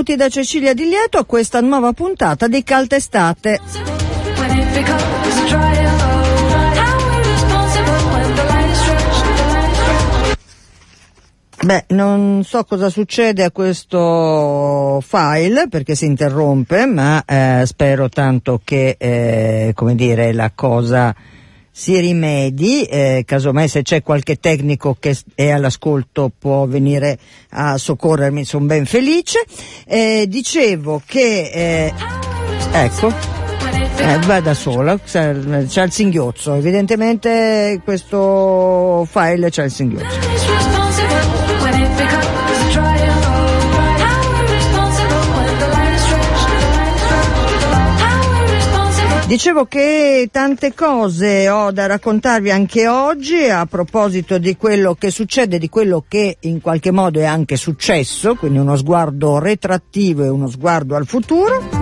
benvenuti da Cecilia Di Lieto a questa nuova puntata di Caltestate. Beh, non so cosa succede a questo file perché si interrompe, ma eh, spero tanto che, eh, come dire, la cosa si rimedi, eh, casomai se c'è qualche tecnico che è all'ascolto può venire a soccorrermi, sono ben felice. Eh, dicevo che, eh, ecco, eh, va da sola, c'è, il singhiozzo, evidentemente questo file c'è il singhiozzo. Dicevo che tante cose ho da raccontarvi anche oggi a proposito di quello che succede, di quello che in qualche modo è anche successo, quindi uno sguardo retrattivo e uno sguardo al futuro.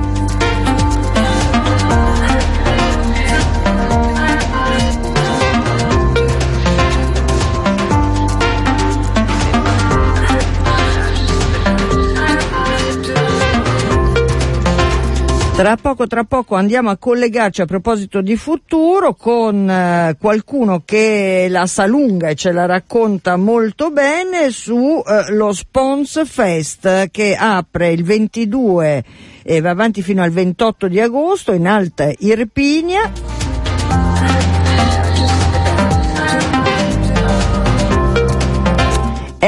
Tra poco, tra poco andiamo a collegarci a proposito di futuro con eh, qualcuno che la sa lunga e ce la racconta molto bene su eh, lo Spons Fest che apre il 22 e va avanti fino al 28 di agosto in Alta Irpinia.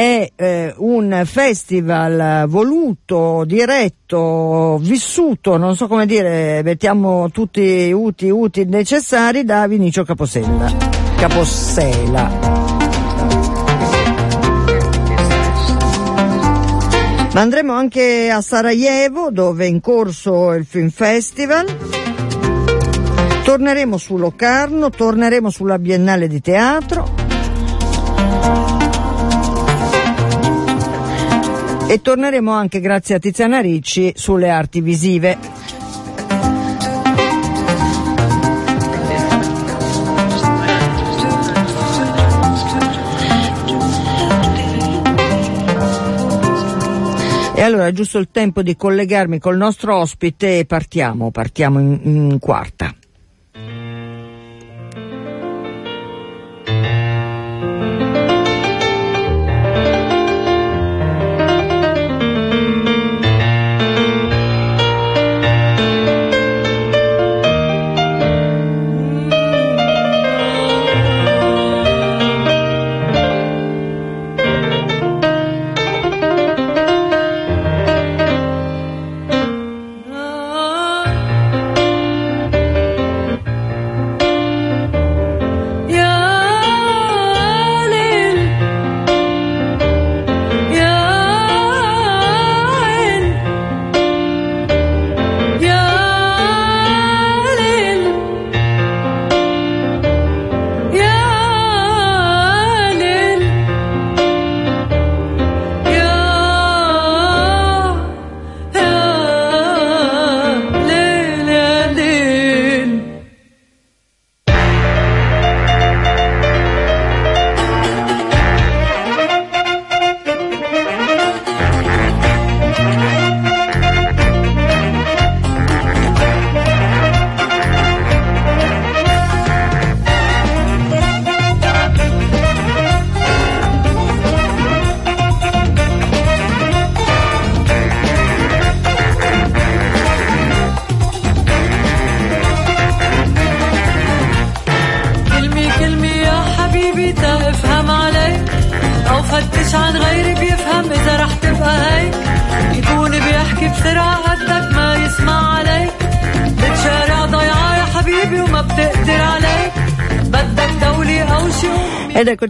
È eh, un festival voluto, diretto, vissuto, non so come dire, mettiamo tutti uti, uti necessari da Vinicio Caposella. Capossela. Ma andremo anche a Sarajevo dove è in corso il Film Festival. Torneremo su Locarno, torneremo sulla Biennale di Teatro. E torneremo anche grazie a Tiziana Ricci sulle arti visive. E allora è giusto il tempo di collegarmi col nostro ospite e partiamo, partiamo in, in quarta.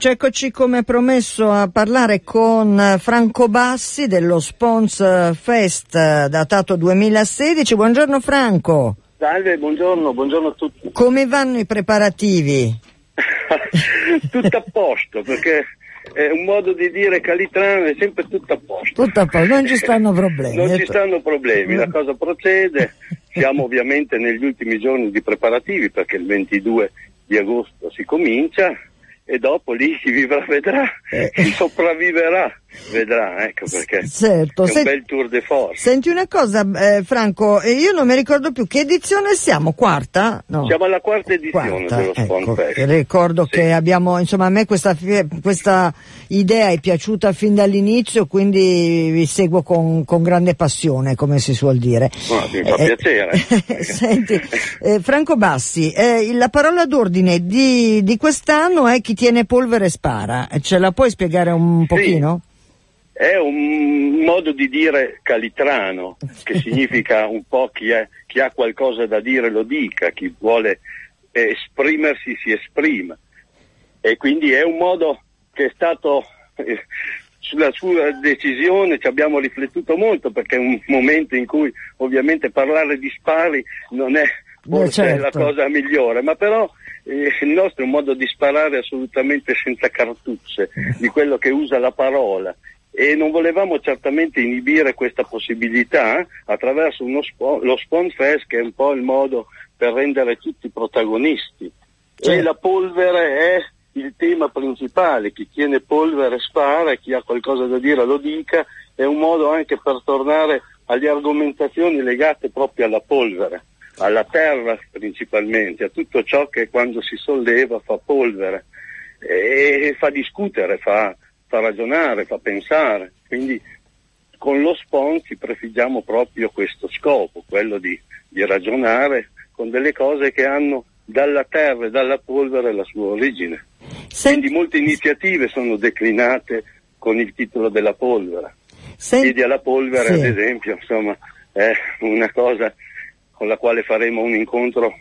Eccoci, eccoci come promesso a parlare con Franco Bassi dello Spons Fest datato 2016. Buongiorno Franco. Salve, buongiorno, buongiorno a tutti. Come vanno i preparativi? tutto a posto, perché è un modo di dire Calitrano è sempre tutto a posto. Tutto a posto, non ci stanno problemi. non ci stanno problemi, la cosa procede, siamo ovviamente negli ultimi giorni di preparativi perché il 22 di agosto si comincia e dopo lì chi vivrà vedrà, Eh. chi sopravviverà vedrà, ecco perché Certo, è un se- bel tour de force. Senti una cosa, eh, Franco, eh, io non mi ricordo più che edizione siamo, quarta? No. Siamo alla quarta edizione Quarta, dello ecco, ricordo Sì. che abbiamo, insomma, a me questa, questa idea è piaciuta fin dall'inizio, quindi vi seguo con, con grande passione, come si suol dire. Ah, mi fa Eh, piacere. Senti, eh, Franco Bassi, eh, la parola d'ordine di, di quest'anno è chi tiene polvere spara. Ce la puoi spiegare un pochino? È un modo di dire calitrano, che significa un po' chi, è- chi ha qualcosa da dire lo dica, chi vuole eh, esprimersi si esprima. E quindi è un modo che è stato, eh, sulla sua decisione ci abbiamo riflettuto molto, perché è un momento in cui ovviamente parlare di spari non è forse certo. la cosa migliore, ma però eh, il nostro è un modo di sparare assolutamente senza cartucce, di quello che usa la parola e non volevamo certamente inibire questa possibilità attraverso uno spo- lo Spawn Fest che è un po' il modo per rendere tutti protagonisti. E Certo. la polvere è il tema principale, chi tiene polvere spara, chi ha qualcosa da dire lo dica, è un modo anche per tornare alle argomentazioni legate proprio alla polvere, alla terra principalmente, a tutto ciò che quando si solleva fa polvere e fa discutere, fa, fa ragionare, fa pensare. Quindi con lo spawn ci prefiggiamo proprio questo scopo, quello di, di ragionare con delle cose che hanno dalla terra e dalla polvere la sua origine. Senti- Quindi molte iniziative sono declinate con il titolo della polvere. senti- Chiedi alla polvere, Sì. ad esempio, insomma, è una cosa con la quale faremo un incontro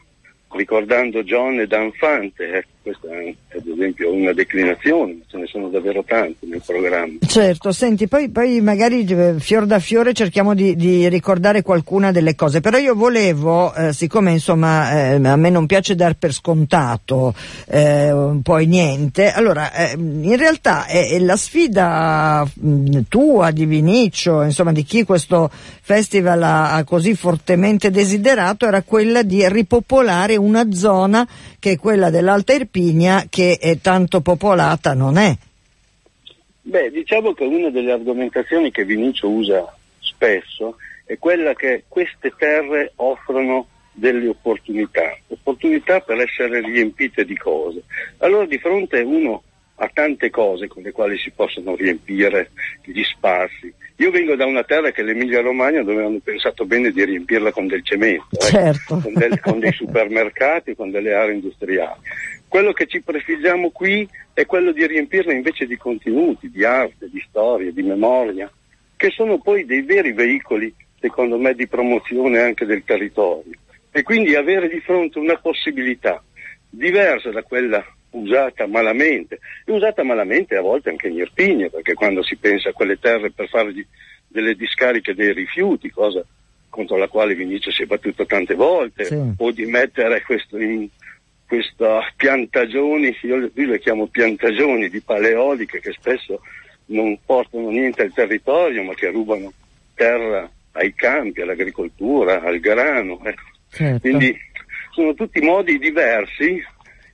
ricordando John e Danfante. Ecco, questa è, ad esempio una declinazione, ce ne sono davvero tante nel programma. Certo, senti, poi, poi magari eh, fior da fiore cerchiamo di, di ricordare qualcuna delle cose, però io volevo, eh, siccome insomma eh, a me non piace dar per scontato eh, poi niente, allora eh, in realtà è, è la sfida mh, tua, di Viniccio, insomma di chi questo festival ha, ha così fortemente desiderato, era quella di ripopolare una zona che è quella dell'Alta Irpinia che è tanto popolata non è. Beh, diciamo che una delle argomentazioni che Vinicio usa spesso è quella che queste terre offrono delle opportunità, opportunità per essere riempite di cose. Allora di fronte uno a tante cose con le quali si possono riempire gli spazi. Io vengo da una terra che è l'Emilia Romagna dove hanno pensato bene di riempirla con del cemento, eh, Certo. con, del- con dei supermercati, con delle aree industriali. Quello che ci prefiggiamo qui è quello di riempirla invece di contenuti, di arte, di storia, di memoria, che sono poi dei veri veicoli, secondo me, di promozione anche del territorio. E quindi avere di fronte una possibilità diversa da quella usata malamente, e usata malamente a volte anche in Irpinia, perché quando si pensa a quelle terre per fare delle discariche dei rifiuti, cosa contro la quale Vinicio si è battuto tante volte, Sì. o di mettere questo in, questa piantagioni, io, io le chiamo piantagioni di paleoliche che spesso non portano niente al territorio ma che rubano terra ai campi, all'agricoltura, al grano. ecco. Certo. Quindi sono tutti modi diversi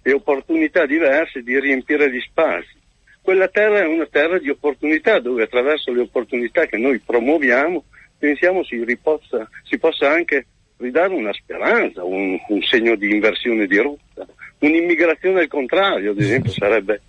e opportunità diverse di riempire gli spazi. Quella terra è una terra di opportunità dove attraverso le opportunità che noi promuoviamo pensiamo si, ripossa- si possa anche ridare una speranza, un, un segno di inversione di rotta. Un'immigrazione al contrario, ad esempio, sarebbe,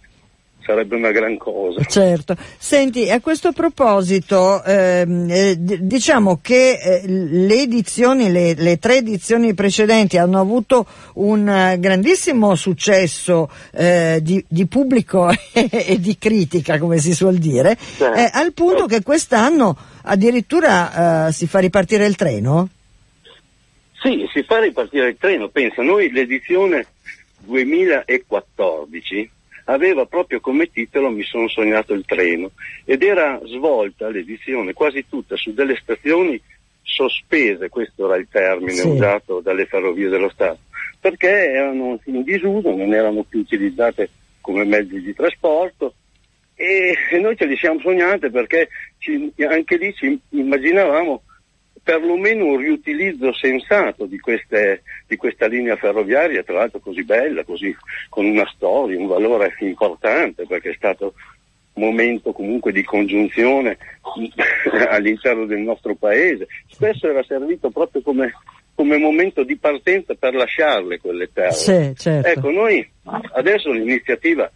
sarebbe una gran cosa. Certo. Senti, a questo proposito, ehm, eh, diciamo che eh, le edizioni, le, le, tre edizioni precedenti hanno avuto un uh, grandissimo successo eh, di, di, pubblico e di critica, come si suol dire, eh, al punto che quest'anno addirittura eh, si fa ripartire il treno? Sì, si fa ripartire il treno. Pensa, noi l'edizione 2014 aveva proprio come titolo Mi sono sognato il treno ed era svolta l'edizione quasi tutta su delle stazioni sospese, questo era il termine sì. usato dalle ferrovie dello Stato, perché erano in disuso, non erano più utilizzate come mezzi di trasporto e noi ce li siamo sognate perché ci, anche lì ci immaginavamo perlomeno un riutilizzo sensato di, queste, di, questa linea ferroviaria, tra l'altro così bella, così, con una storia, un valore importante, perché è stato un momento comunque di congiunzione all'interno del nostro paese. Spesso era servito proprio come, come momento di partenza per lasciarle quelle terre. Sì, certo. Ecco, noi adesso l'iniziativa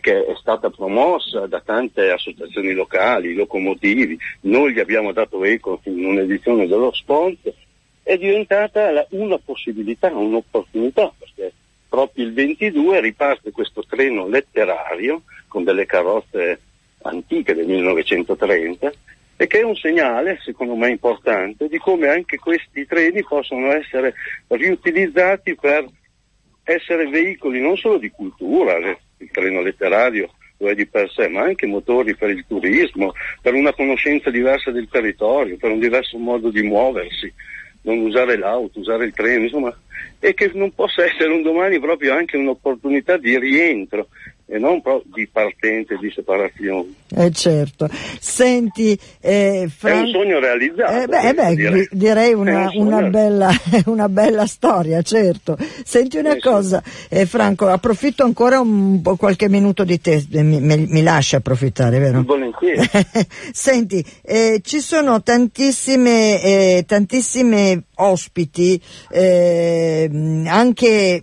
che è stata promossa da tante associazioni locali, locomotivi, noi gli abbiamo dato eco in un'edizione dello sponsor, è diventata una possibilità, un'opportunità, perché proprio il 22 riparte questo treno letterario con delle carrozze antiche del 1930 e che è un segnale, secondo me importante, di come anche questi treni possono essere riutilizzati per essere veicoli non solo di cultura, il treno letterario lo è di per sé, ma anche motori per il turismo, per una conoscenza diversa del territorio, per un diverso modo di muoversi, non usare l'auto, usare il treno, insomma, e che non possa essere un domani proprio anche un'opportunità di rientro e non proprio di partenza e di separazione. Eh certo. Senti, eh, Fran... È un sogno realizzato. Eh beh, beh direi, direi una, un una, bella, una, bella, storia, certo. Senti una eh, cosa, eh, Franco, approfitto ancora un po' qualche minuto di te, eh, mi, mi lasci approfittare, vero? Volentieri. Senti, eh, ci sono tantissime, eh, tantissime ospiti, anche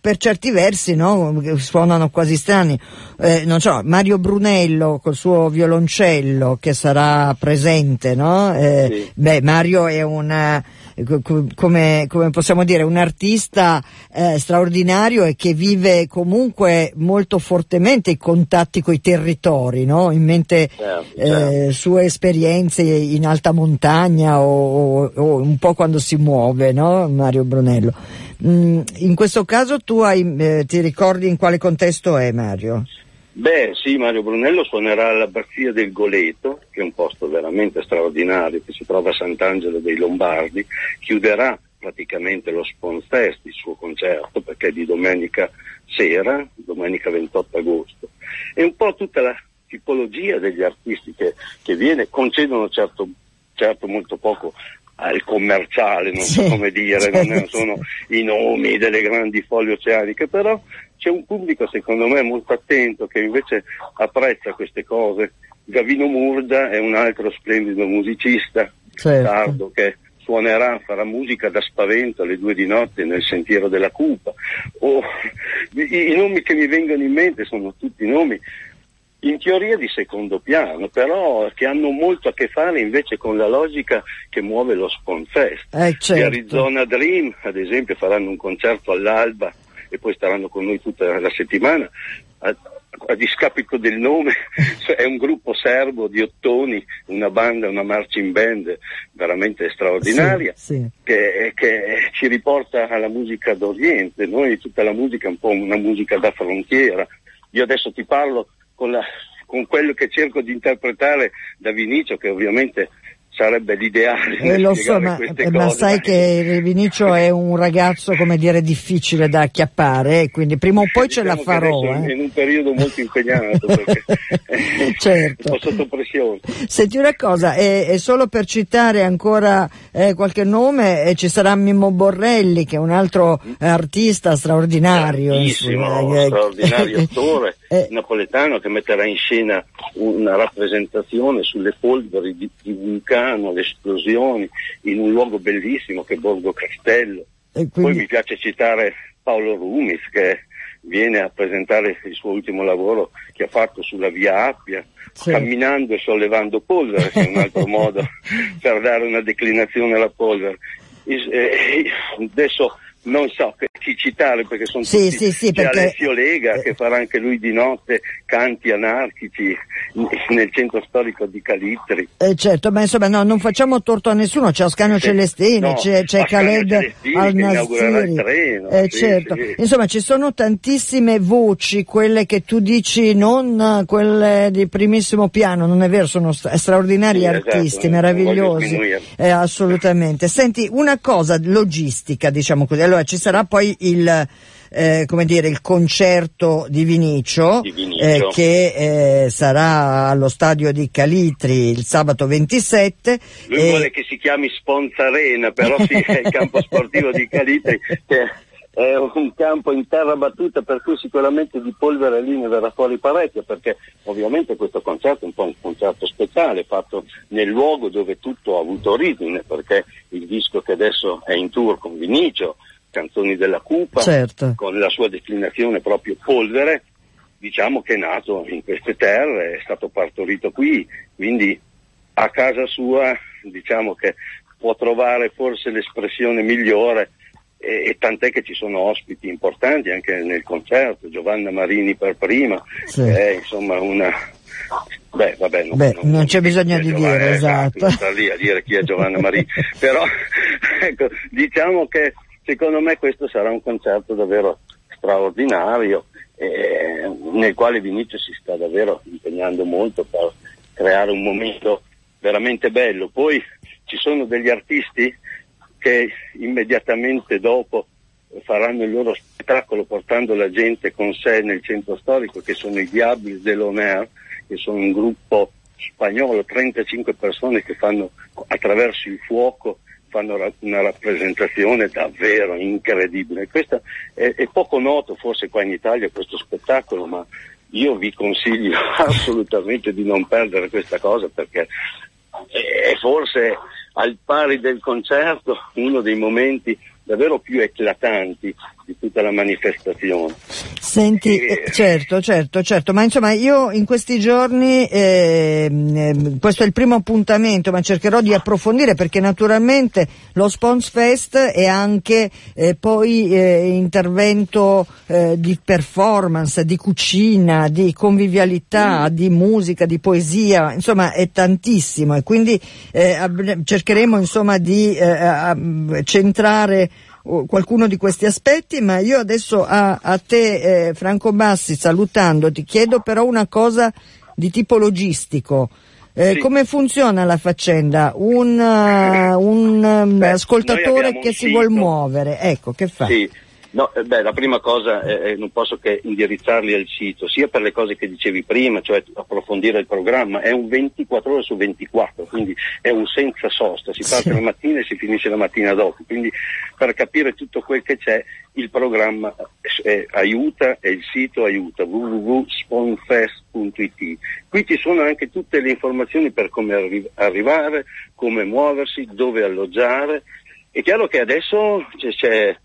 per certi versi, no? Suonano quasi strani anni, eh, non so, Mario Brunello col suo violoncello che sarà presente, no? Eh, sì. Beh, Mario è una come, come, possiamo dire, un artista eh, straordinario e che vive comunque molto fortemente i contatti con i territori, no? in mente certo, eh, certo. sue esperienze in alta montagna o, o, o, un po' quando si muove, no? Mario Brunello. Mm, in questo caso tu hai, eh, ti ricordi in quale contesto è Mario? Beh sì, Mario Brunello suonerà all'Abbazia del Goleto, che è un posto veramente straordinario che si trova a Sant'Angelo dei Lombardi, chiuderà praticamente lo Sponfest, il suo concerto, perché è di domenica sera, domenica 28 agosto. E un po' tutta la tipologia degli artisti che, che viene, concedono certo, certo molto poco al commerciale, non so come dire, non sono i nomi delle grandi foglie oceaniche, però c'è un pubblico secondo me molto attento che invece apprezza queste cose. Gavino Murda è un altro splendido musicista, certo. sardo, che suonerà, farà musica da spavento alle due di notte nel sentiero della cupa. Oh, i, I nomi che mi vengono in mente sono tutti nomi in teoria di secondo piano, però che hanno molto a che fare invece con la logica che muove lo Spawn Fest. Eh, certo. Gli Arizona Dream, ad esempio, faranno un concerto all'alba e poi staranno con noi tutta la settimana. A, a discapito del nome, cioè è un gruppo serbo di ottoni, una banda, una marching band veramente straordinaria sì, sì. Che, che, ci riporta alla musica d'Oriente. Noi tutta la musica è un po' una musica da frontiera. Io adesso ti parlo con, la, con quello che cerco di interpretare da Vinicio, che ovviamente sarebbe l'ideale. Eh, lo so, ma, ma sai che Vinicio è un ragazzo, come dire, difficile da acchiappare, eh, quindi prima o poi diciamo ce la diciamo farò. Eh. In un periodo molto impegnato, perché certo. sotto pressione. Senti una cosa, è, è solo per citare ancora eh, qualche nome, eh, ci sarà Mimmo Borrelli, che è un altro artista straordinario. Insomma, straordinario attore napoletano che metterà in scena una rappresentazione sulle polveri di, di vulcano Milano, le esplosioni, in un luogo bellissimo che è Borgo Castello. Quindi... Poi mi piace citare Paolo Rumis che viene a presentare il suo ultimo lavoro che ha fatto sulla via Appia, Sì. camminando e sollevando polvere, che è un altro modo per dare una declinazione alla polvere. Is- eh, adesso non so chi citare perché sono Sì, tutti sì, sì, c'è perché- Alessio Lega che farà anche lui di notte canti anarchici nel centro storico di Calittri. Eh, certo, ma insomma no, non facciamo torto a nessuno, c'è Ascanio Sì, Celestini, no, c'è, c'è Khaled treno, Eh, sì, certo. sì. Insomma, ci sono tantissime voci, quelle che tu dici non quelle di primissimo piano, non è vero, sono stra- straordinari esatto, artisti, voglio meravigliosi. Eh, assolutamente. Senti, una cosa logistica, diciamo così. Allora, ci sarà poi il eh, come dire, il concerto di Vinicio, Di Vinicio. eh, che eh, sarà allo stadio di Calitri il sabato 27. Lui e- vuole che si chiami Sponza Arena, però sì, è il campo sportivo di Calitri, che è un campo in terra battuta, per cui sicuramente di polvere lì ne verrà fuori parecchio, perché ovviamente questo concerto è un po' un concerto speciale, fatto nel luogo dove tutto ha avuto origine, perché il disco che adesso è in tour con Vinicio, Canzoni della Cupa, Certo. con la sua declinazione proprio polvere, diciamo che è nato in queste terre, è stato partorito qui, quindi a casa sua diciamo che può trovare forse l'espressione migliore e, e tant'è che ci sono ospiti importanti anche nel concerto, Giovanna Marini per prima, Sì. è insomma una... Beh, vabbè, non, Beh, non c'è bisogno di Giovanna, dire, eh, esatto. non sta lì a dire chi è Giovanna Marini, però ecco, diciamo che secondo me questo sarà un concerto davvero straordinario eh, nel quale Vinicio si sta davvero impegnando molto per creare un momento veramente bello. Poi ci sono degli artisti che immediatamente dopo faranno il loro spettacolo portando la gente con sé nel centro storico, che sono i Diabli dell'Homer, che sono un gruppo spagnolo, 35 persone che fanno attraverso il fuoco fanno una rappresentazione davvero incredibile. Questo è, è poco noto forse qua in Italia questo spettacolo, ma io vi consiglio assolutamente di non perdere questa cosa perché è forse al pari del concerto uno dei momenti davvero più eclatanti di tutta la manifestazione. Senti, Eh, eh, certo, certo, certo, ma insomma io in questi giorni, ehm, questo è il primo appuntamento, ma cercherò di approfondire perché naturalmente lo Spons Fest è anche eh, poi eh, intervento eh, di performance, di cucina, di convivialità, di musica, di poesia, insomma è tantissimo e quindi eh, cercheremo insomma di eh, centrare qualcuno di questi aspetti, ma io adesso a, a te, eh, Franco Bassi, salutando, ti chiedo però una cosa di tipo logistico. Eh, Sì. Come funziona la faccenda? Un, uh, un Beh, noi ascoltatore che si sito. vuol muovere, ecco, che fa? Sì, no, eh, beh, la prima cosa eh, eh, non posso che indirizzarli al sito, sia per le cose che dicevi prima, cioè approfondire il programma, è un 24 ore su 24, quindi è un senza sosta, si parte Sì. la mattina e si finisce la mattina dopo, quindi per capire tutto quel che c'è il programma eh, aiuta e il sito aiuta www.sponfest.it. Qui ci sono anche tutte le informazioni per come arri- arrivare, come muoversi, dove alloggiare. È chiaro che adesso c'è, c'è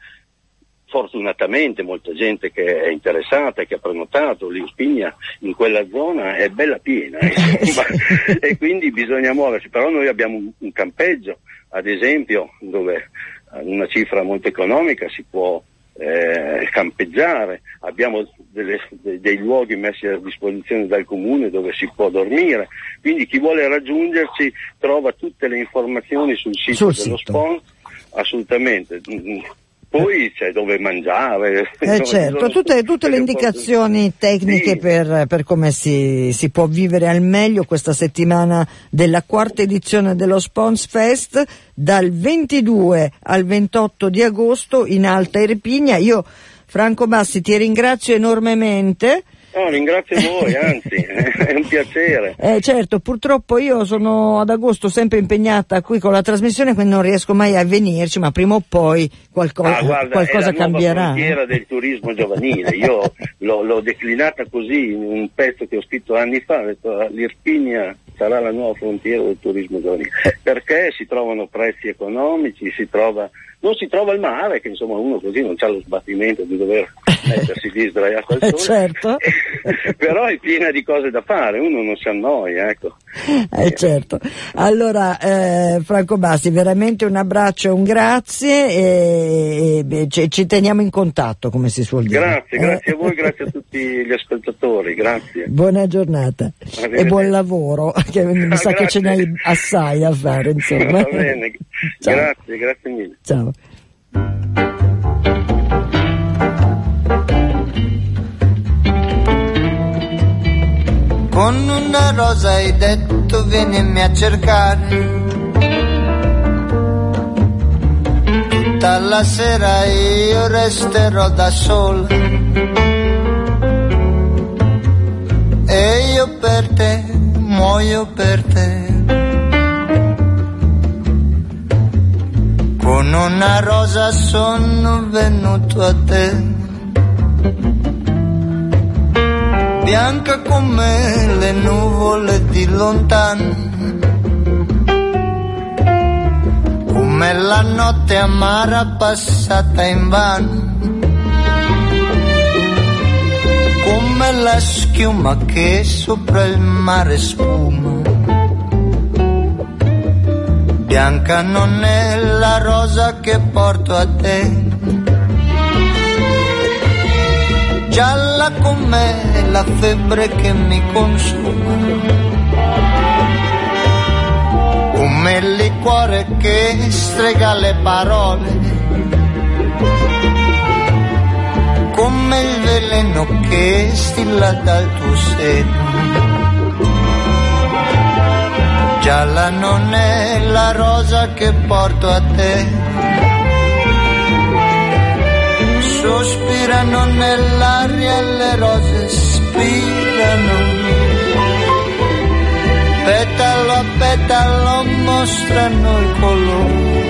fortunatamente molta gente che è interessata e che ha prenotato, l'Irpigna in quella zona è bella piena insomma, e quindi bisogna muoversi, però noi abbiamo un, un campeggio ad esempio dove a una cifra molto economica si può eh, campeggiare, abbiamo delle- de- dei luoghi messi a disposizione dal comune dove si può dormire, quindi chi vuole raggiungerci trova tutte le informazioni sul sito Sul dello sito. assolutamente. Poi c'è dove mangiare. Eh certo, tutte, tutte le indicazioni tecniche Sì. per, per come si, si può vivere al meglio questa settimana della quarta edizione dello Spons Fest dal 22 al 28 di agosto in Alta Irpigna. Io Franco Bassi ti ringrazio enormemente. No, ringrazio voi, anzi, è un piacere. Eh, certo, purtroppo io sono ad agosto sempre impegnata qui con la trasmissione, quindi non riesco mai a venirci, ma prima o poi qualcosa, Ah, guarda, qualcosa è la nuova cambierà. frontiera del turismo giovanile. Io l'ho, l'ho declinata così in un pezzo che ho scritto anni fa, ho detto l'Irpinia sarà la nuova frontiera del turismo giovanile. Perché si trovano prezzi economici, si trova, non si trova il mare, che insomma uno così non ha lo sbattimento di dover mettersi lì sdraiato al sole. certo. Però è piena di cose da fare, uno non si annoia, ecco. Eh, certo. Allora, eh, Franco Bassi, veramente un abbraccio e un grazie e, e ci, ci teniamo in contatto, come si suol dire. Grazie, grazie Eh. a voi, grazie a tutti gli ascoltatori, grazie. Buona giornata e buon lavoro, che mi Ah, sa che ce grazie. n'hai assai da fare, insomma. Va bene, Ciao. grazie, grazie mille. Ciao. Con una rosa hai detto vienimi a cercare. Tutta la sera io resterò da sola. E io per te, muoio per te. Con una rosa sono venuto a te. bianca come le nuvole di lontano, come la notte amara passata in vano, come la schiuma che sopra il mare spuma. Bianca non è la rosa che porto a te, gialla come la febbre che mi consuma, come il liquore che strega le parole, come il veleno che stilla dal tuo seno. Gialla non è la rosa che porto a te. Sospirano nell'aria le rose spirano petalo a petalo mostrano il colore.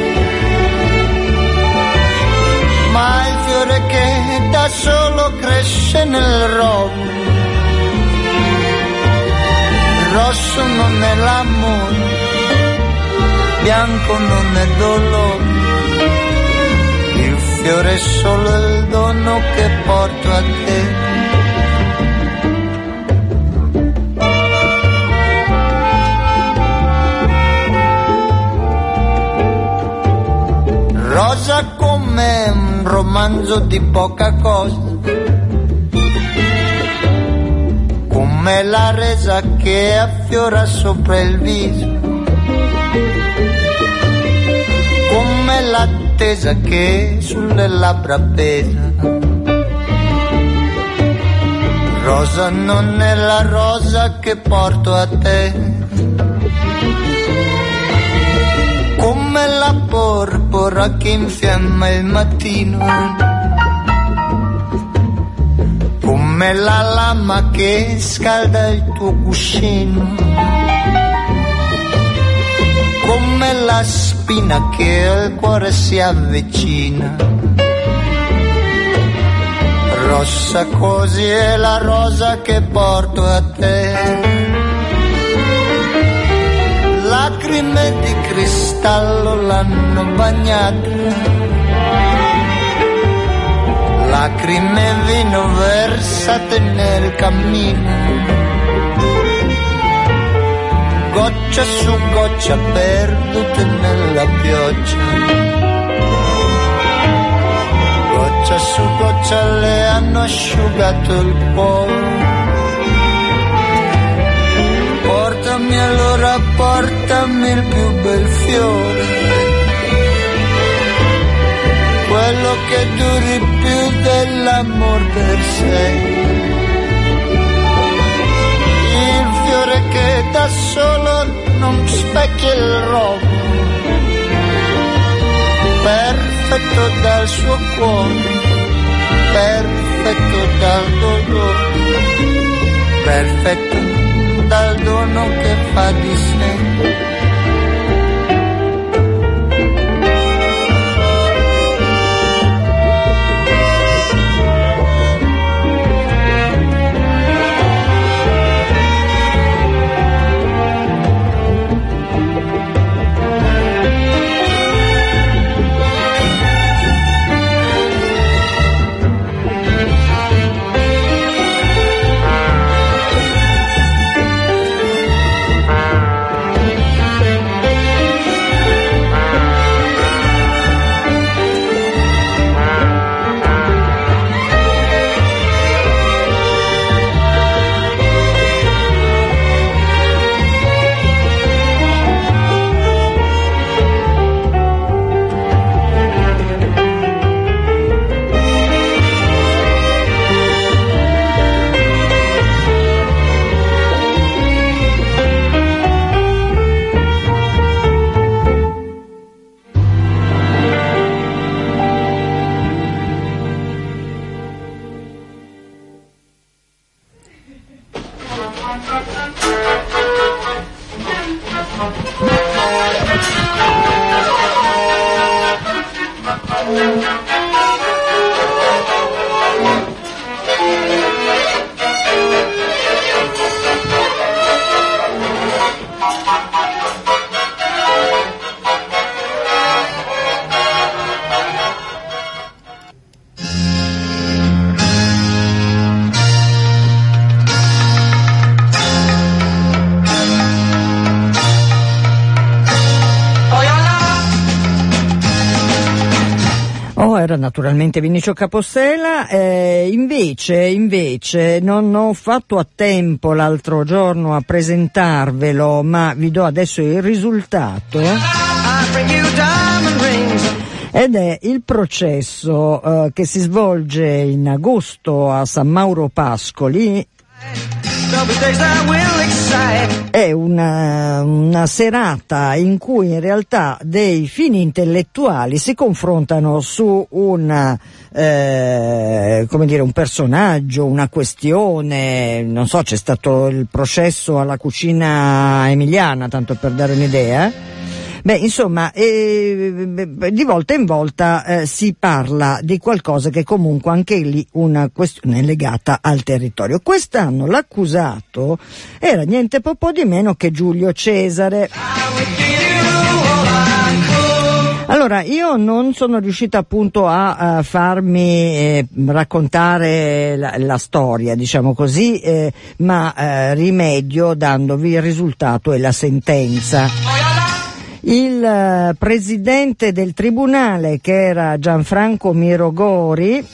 Ma il fiore che da solo cresce nel rovo rosso non è l'amore bianco non è dolore il fiore è solo il dono che porto a te. Rosa come un romanzo di poca cosa, come la resa che affiora sopra il viso. Come l'attesa che sulle labbra pesa. Rosa non è la rosa che porto a te, come la porpora che infiamma il mattino, come la lama che scalda il tuo cuscino come la spina che al cuore si avvicina. Rossa così è la rosa che porto a te. Lacrime di cristallo l'hanno bagnata. Lacrime e vino versate nel cammino goccia su goccia perdute nella pioggia. Goccia su goccia le hanno asciugato il cuore. Portami allora, portami il più bel fiore. Quello che duri più dell'amor per sé. il fiore che da solo non specchia il rovo, perfetto dal suo cuore, perfetto dal dolore, perfetto dal dono che fa di sé. Oh, era naturalmente Vinicio Capostela, eh, invece, invece non ho fatto a tempo l'altro giorno a presentarvelo, ma vi do adesso il risultato. Ed è il processo eh, che si svolge in agosto a San Mauro Pascoli è una, una, serata in cui in realtà dei fini intellettuali si confrontano su una, eh, dire, un personaggio, una questione, non so, c'è stato il processo alla cucina emiliana, tanto per dare un'idea. Beh, insomma, eh, di volta in volta eh, si parla di qualcosa che comunque anche lì una questione legata al territorio. Quest'anno l'accusato era niente po' di meno che Giulio Cesare. Allora, io non sono riuscita appunto a, a farmi eh, raccontare la, la, storia, diciamo così, eh, ma eh, rimedio dandovi il risultato e la sentenza il eh, presidente del tribunale che era Gianfranco Mirogori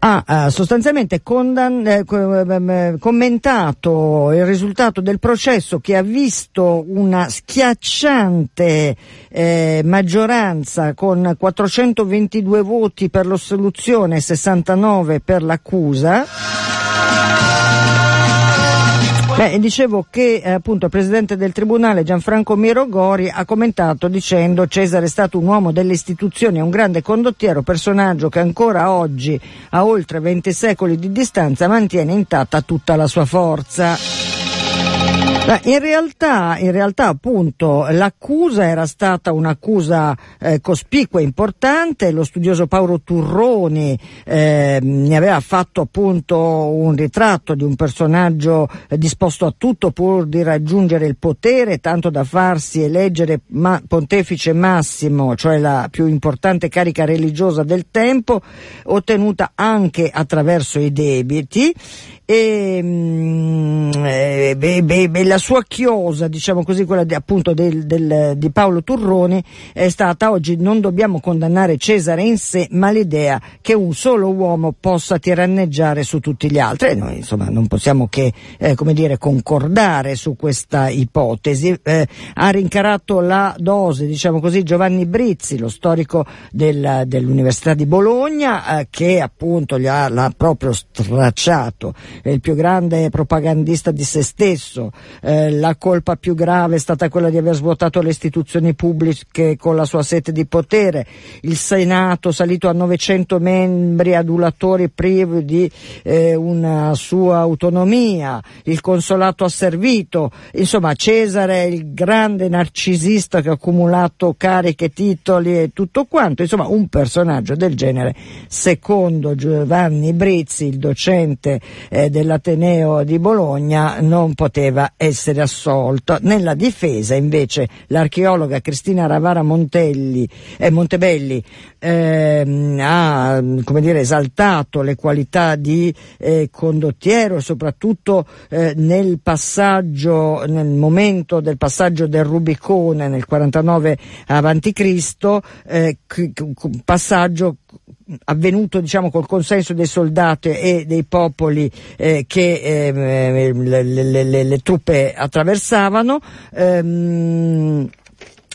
ha uh, sostanzialmente eh, eh, commentato il risultato del processo che ha visto una schiacciante eh, maggioranza con 422 voti per l'assoluzione e 69 per l'accusa. Beh, dicevo che eh, appunto il presidente del tribunale Gianfranco Mirogori ha commentato dicendo Cesare è stato un uomo delle istituzioni, un grande condottiero, personaggio che ancora oggi, a oltre 20 secoli di distanza, mantiene intatta tutta la sua forza. In realtà, in realtà, appunto, l'accusa era stata un'accusa eh, cospicua e importante, lo studioso Paolo Turroni eh, ne aveva fatto appunto un ritratto di un personaggio eh, disposto a tutto pur di raggiungere il potere, tanto da farsi eleggere ma- pontefice massimo, cioè la più importante carica religiosa del tempo, ottenuta anche attraverso i debiti e eh, beh, beh, la sua chiosa, diciamo così, quella di, appunto del, del, di Paolo Turroni, è stata oggi non dobbiamo condannare Cesare in sé, ma l'idea che un solo uomo possa tiranneggiare su tutti gli altri. E noi insomma non possiamo che eh, come dire, concordare su questa ipotesi. Eh, ha rincarato la dose, diciamo così, Giovanni Brizzi, lo storico del, dell'Università di Bologna, eh, che appunto gli ha, l'ha proprio stracciato è il più grande propagandista di se stesso, eh, la colpa più grave è stata quella di aver svuotato le istituzioni pubbliche con la sua sete di potere, il Senato salito a 900 membri adulatori privi di eh, una sua autonomia, il consolato asservito, insomma Cesare il grande narcisista che ha accumulato cariche, titoli e tutto quanto, insomma un personaggio del genere, secondo Giovanni Brizzi, il docente eh, dell'Ateneo di Bologna non poteva essere assolto. Nella difesa invece l'archeologa Cristina Ravara Montelli, eh, Montebelli eh, ha come dire, esaltato le qualità di eh, condottiero soprattutto eh, nel passaggio, nel momento del passaggio del Rubicone nel 49 avanti Cristo, eh, passaggio avvenuto diciamo col consenso dei soldati e dei popoli eh, che eh, le, le, le, le, truppe attraversavano ehm,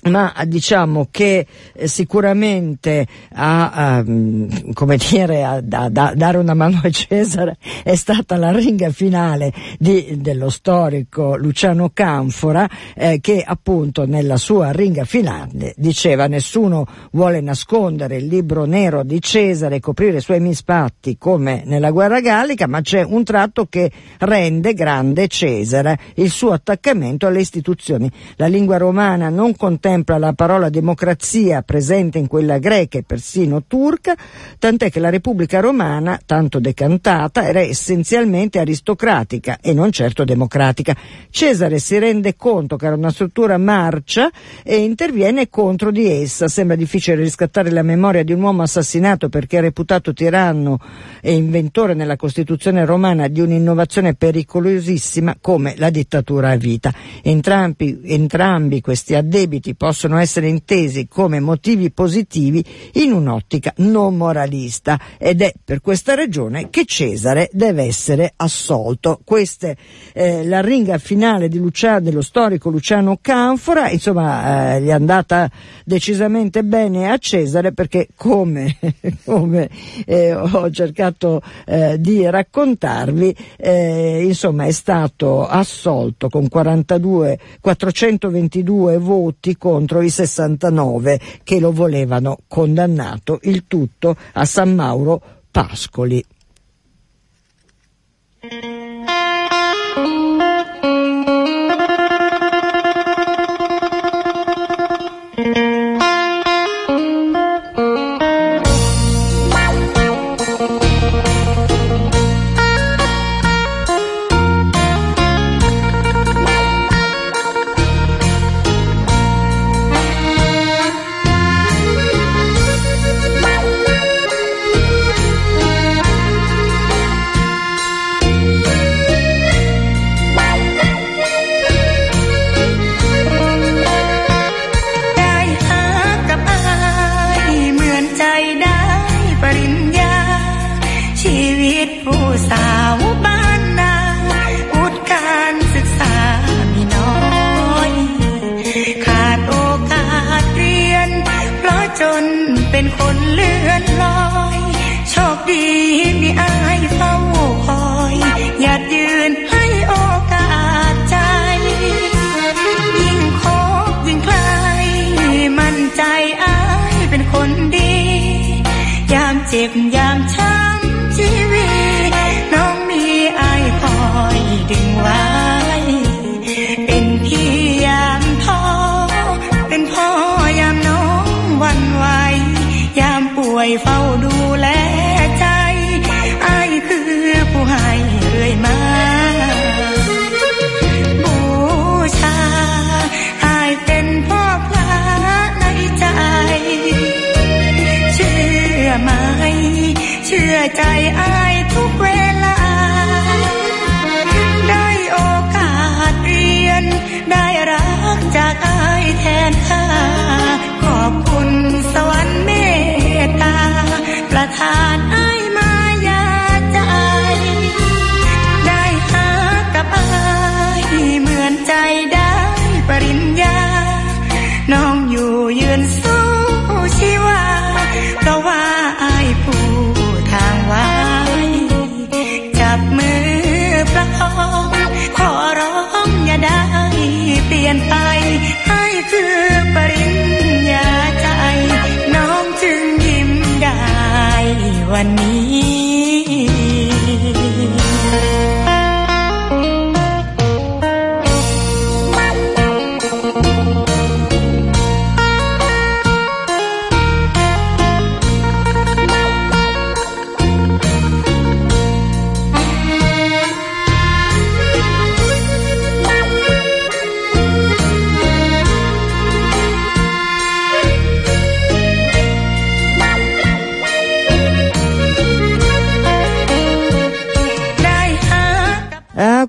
ma diciamo che eh, sicuramente a, a, come dire, a, a, dare una mano a Cesare è stata la ringa finale di, dello storico Luciano Canfora eh, che appunto nella sua ringa finale diceva nessuno vuole nascondere il libro nero di Cesare e coprire i suoi mispatti come nella guerra gallica ma c'è un tratto che rende grande Cesare il suo attaccamento alle istituzioni. La lingua romana non contempla contempla la parola democrazia presente in quella greca e persino turca, tant'è che la Repubblica Romana, tanto decantata, era essenzialmente aristocratica e non certo democratica. Cesare si rende conto che era una struttura marcia e interviene contro di essa. Sembra difficile riscattare la memoria di un uomo assassinato perché reputato tiranno e inventore nella Costituzione romana di un'innovazione pericolosissima come la dittatura a vita. Entrambi, entrambi questi addebiti possono essere intesi come motivi positivi in un'ottica non moralista ed è per questa ragione che Cesare deve essere assolto. Questa è eh, la ringa finale di Luciano, dello storico Luciano Canfora, insomma eh, gli è andata decisamente bene a Cesare perché come, come eh, ho cercato eh, di raccontarvi, eh, insomma è stato assolto con 42, 422 voti contro i 69 che lo volevano condannato, il tutto a San Mauro Pascoli.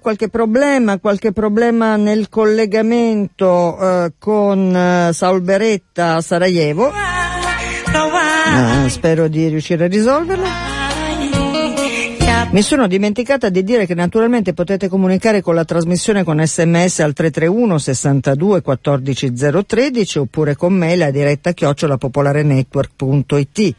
Qualche problema, qualche problema nel collegamento eh, con eh, Saul Beretta a Sarajevo. Ah, spero di riuscire a risolverlo. Mi sono dimenticata di dire che naturalmente potete comunicare con la trasmissione con sms al 331 62 14 013 oppure con mail a diretta chiocciolapopolarenetwork.it.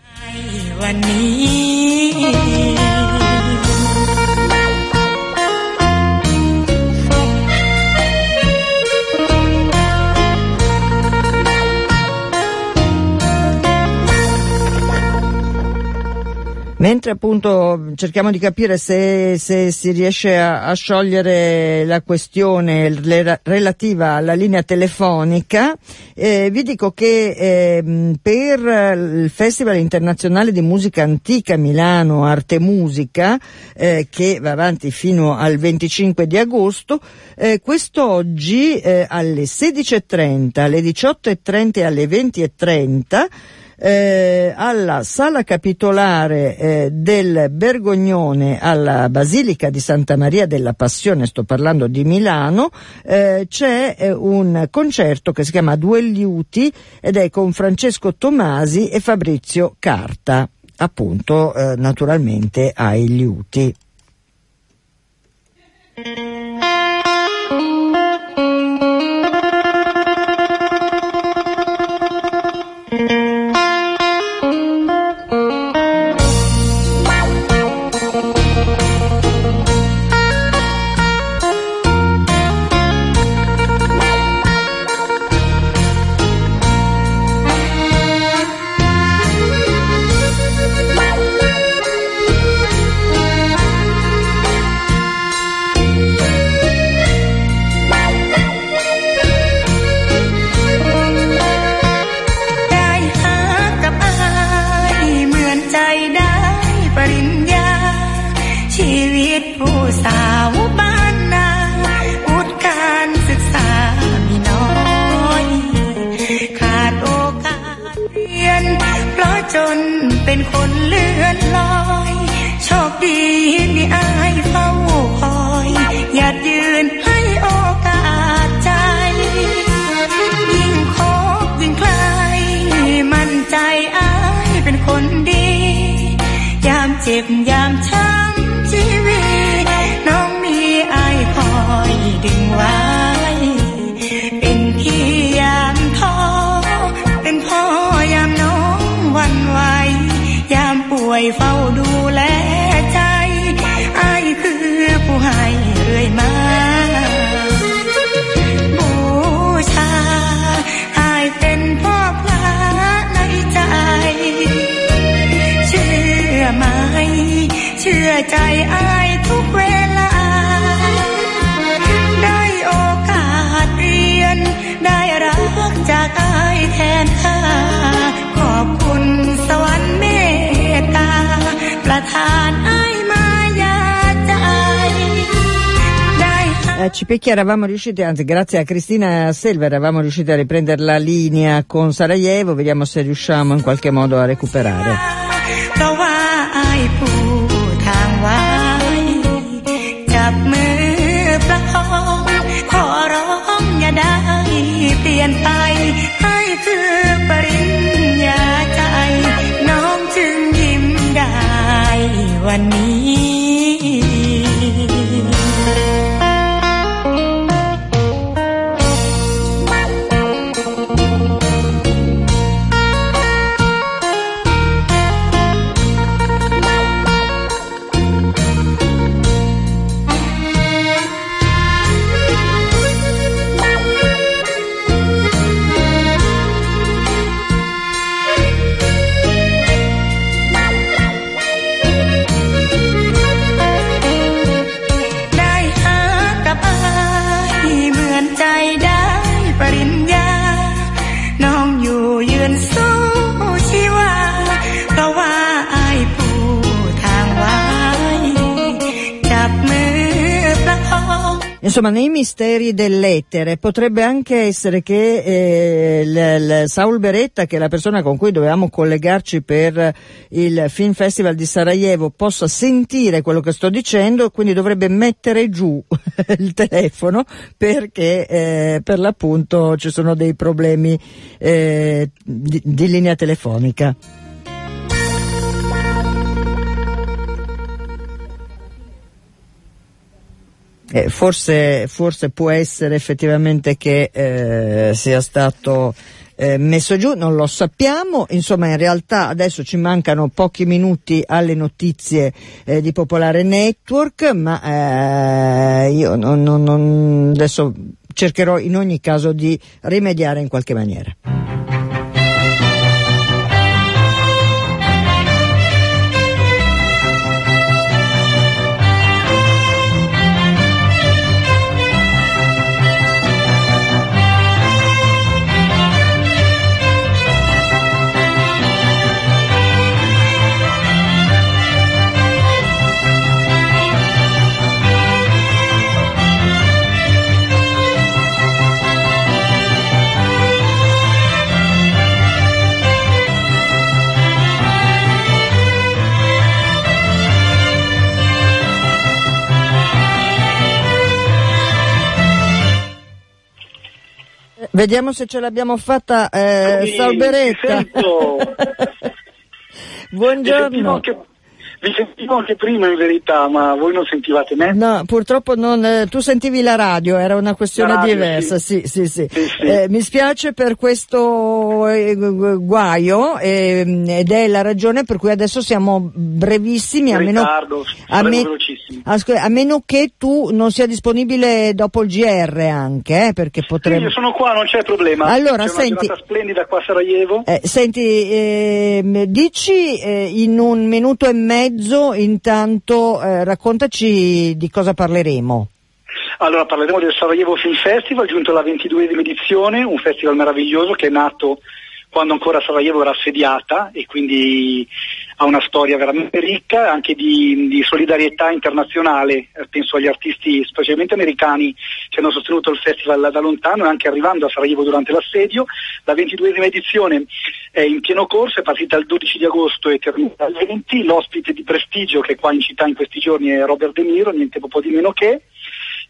Mentre appunto cerchiamo di capire se, se si riesce a, a, sciogliere la questione le, relativa alla linea telefonica, eh, vi dico che eh, per il Festival internazionale di musica antica Milano Arte Musica, eh, che va avanti fino al 25 di agosto, eh, quest'oggi eh, alle 16.30, alle 18.30 e alle 20.30 eh, alla sala capitolare eh, del Bergognone alla Basilica di Santa Maria della Passione, sto parlando di Milano, eh, c'è eh, un concerto che si chiama Due Liuti ed è con Francesco Tomasi e Fabrizio Carta, appunto eh, naturalmente ai liuti. Cipecchia eravamo riusciti, anzi grazie a Cristina Selva eravamo riusciti a riprendere la linea con Sarajevo, vediamo se riusciamo in qualche modo a recuperare. Insomma, nei misteri dell'etere potrebbe anche essere che eh, l, l, Saul Beretta, che è la persona con cui dovevamo collegarci per il Film Festival di Sarajevo, possa sentire quello che sto dicendo, quindi dovrebbe mettere giù il telefono perché eh, per l'appunto ci sono dei problemi eh, di, di linea telefonica. Eh, forse, forse può essere effettivamente che eh, sia stato eh, messo giù, non lo sappiamo, insomma in realtà adesso ci mancano pochi minuti alle notizie eh, di Popolare Network, ma eh, io non, non, non, adesso cercherò in ogni caso di rimediare in qualche maniera. Vediamo se ce l'abbiamo fatta, eh, Salberetta. Buongiorno. Vi sentivo anche prima in verità, ma voi non sentivate me? No, purtroppo non. Eh, tu sentivi la radio, era una questione radio, diversa, sì, sì, sì. sì. sì, Eh, mi spiace per questo eh, guaio eh, ed è la ragione per cui adesso siamo brevissimi, a meno, a, me, a, a, meno che tu non sia disponibile dopo il GR anche, eh, perché potremmo... Sì, io sono qua, non c'è problema. Allora, c'è senti... Una splendida qua a Sarajevo. Eh, senti, ehm, dici eh, in un minuto e mezzo mezzo, intanto eh, raccontaci di cosa parleremo. Allora parleremo del Sarajevo Film Festival, giunto alla ventiduesima edizione, un festival meraviglioso che è nato quando ancora Sarajevo era assediata e quindi ha una storia veramente ricca anche di, di solidarietà internazionale, eh, penso agli artisti specialmente americani che hanno sostenuto il festival da lontano e anche arrivando a Sarajevo durante l'assedio. La ventiduesima edizione è in pieno corso, è partita il 12 di agosto e termina il 20, l'ospite di prestigio che è qua in città in questi giorni è Robert De Niro, niente po' di meno che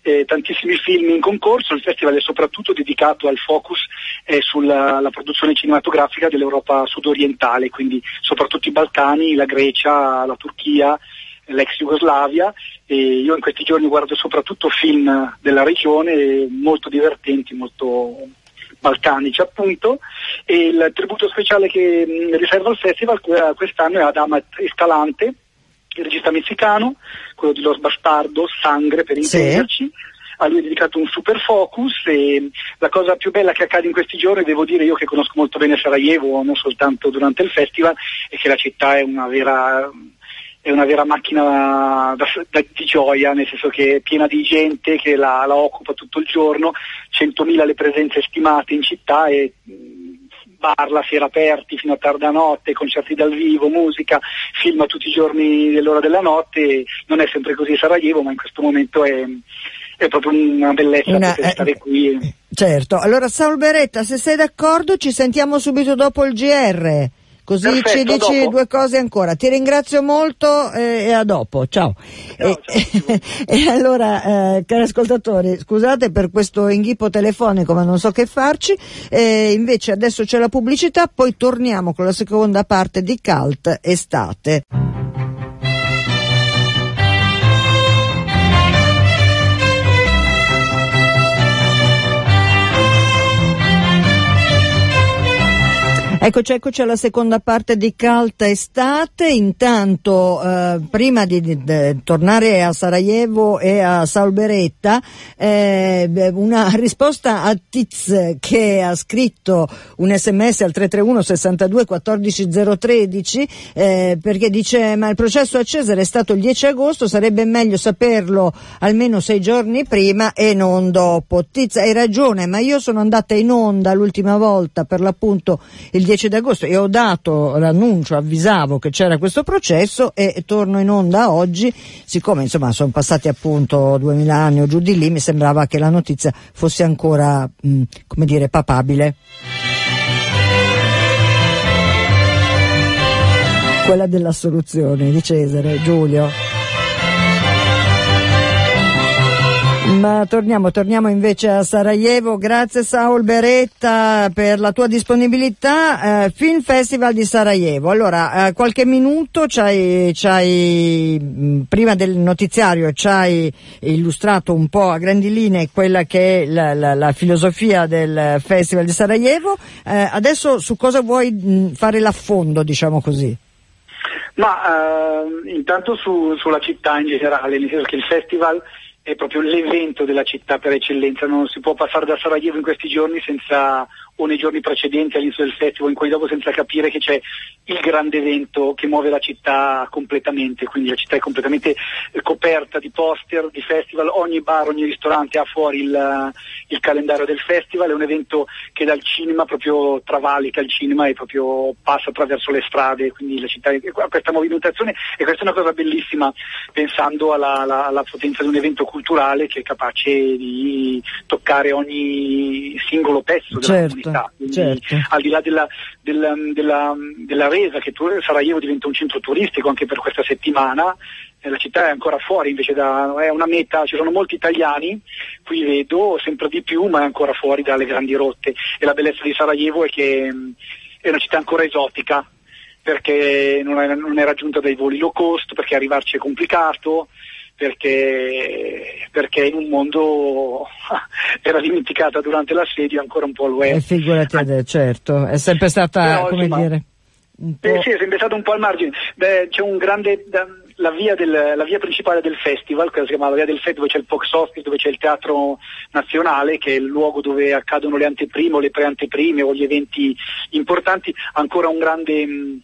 eh, tantissimi film in concorso, il festival è soprattutto dedicato al focus eh, sulla produzione cinematografica dell'Europa sudorientale, quindi soprattutto i Balcani, la Grecia, la Turchia, l'ex Jugoslavia. E io in questi giorni guardo soprattutto film della regione molto divertenti, molto balcanici appunto. E il tributo speciale che mh, riserva il festival quest'anno è ad Amat Escalante il regista messicano, quello di Los Bastardos, Sangre per intenderci. Sì. A lui è dedicato un super focus e la cosa più bella che accade in questi giorni, devo dire io che conosco molto bene Sarajevo, non soltanto durante il festival, è che la città è una vera è una vera macchina da, da, di gioia, nel senso che è piena di gente che la, la occupa tutto il giorno, 100.000 le presenze stimate in città e bar la sera aperti fino a tarda notte, concerti dal vivo, musica, film tutti i giorni dell'ora della notte, non è sempre così Sarajevo, ma in questo momento è, è proprio una bellezza una, poter eh, stare qui. Certo, allora Saul Beretta, se sei d'accordo ci sentiamo subito dopo il GR. Così Perfetto, ci dici dopo. due cose ancora. Ti ringrazio molto eh, e a dopo. Ciao. Ciao, e, ciao. e, allora, eh, cari ascoltatori, scusate per questo inghippo telefonico, ma non so che farci. Eh, invece adesso c'è la pubblicità, poi torniamo con la seconda parte di Cult Estate. Eccoci, eccoci alla seconda parte di Calta Estate. Intanto, eh, prima di, di, di, tornare a Sarajevo e a Salberetta, eh, una risposta a Tiz che ha scritto un sms al 331 62 14 013 eh, perché dice ma il processo a Cesare è stato il 10 agosto, sarebbe meglio saperlo almeno sei giorni prima e non dopo. Tiz, hai ragione, ma io sono andata in onda l'ultima volta per l'appunto il 10 10 d'agosto e ho dato l'annuncio, avvisavo che c'era questo processo e torno in onda oggi, siccome insomma sono passati appunto 2000 anni o giù di lì, mi sembrava che la notizia fosse ancora, mh, come dire, papabile. Quella dell'assoluzione di Cesare, Giulio. Ma torniamo, torniamo invece a Sarajevo. Grazie Saul Beretta per la tua disponibilità. Eh, Film Festival di Sarajevo. Allora, eh, qualche minuto c'hai, c'hai, mh, prima del notiziario ci hai illustrato un po' a grandi linee quella che è la, la, la filosofia del Festival di Sarajevo. Eh, adesso su cosa vuoi mh, fare l'affondo, diciamo così? Ma eh, intanto su- sulla città in generale, nel senso che il festival è proprio l'evento della città per eccellenza, non si può passare da Sarajevo in questi giorni senza o nei giorni precedenti all'inizio del festival, in quelli dopo senza capire che c'è il grande evento che muove la città completamente, quindi la città è completamente eh, coperta di poster, di festival, ogni bar, ogni ristorante ha fuori il, il calendario del festival, è un evento che dal cinema proprio travalica il cinema e proprio passa attraverso le strade, quindi la città ha questa movimentazione e questa è una cosa bellissima pensando alla, alla- alla potenza di un evento culturale che è capace di toccare ogni singolo pezzo della Certo, comunità. Quindi, certo. al di là della, della, della, della resa che tu- Sarajevo diventa un centro turistico anche per questa settimana, eh, la città è ancora fuori, invece da, è una meta, ci sono molti italiani, qui vedo sempre di più, ma è ancora fuori dalle grandi rotte. E la bellezza di Sarajevo è che mh, è una città ancora esotica, perché non è, non è raggiunta dai voli low cost, perché arrivarci è complicato, perché, perché in un mondo era dimenticata durante l'assedio, ancora un po' lo è. Eh, figurati, ade- certo, è sempre stata, Però, come insomma, dire, Eh, sì, è sempre stato un po' al margine. Beh, c'è un grande. da- la, via del- la via principale del festival, che si chiama la via del festival, dove c'è il box office, dove c'è il teatro nazionale, che è il luogo dove accadono le anteprime o le preanteprime o gli eventi importanti, ancora un grande. mh,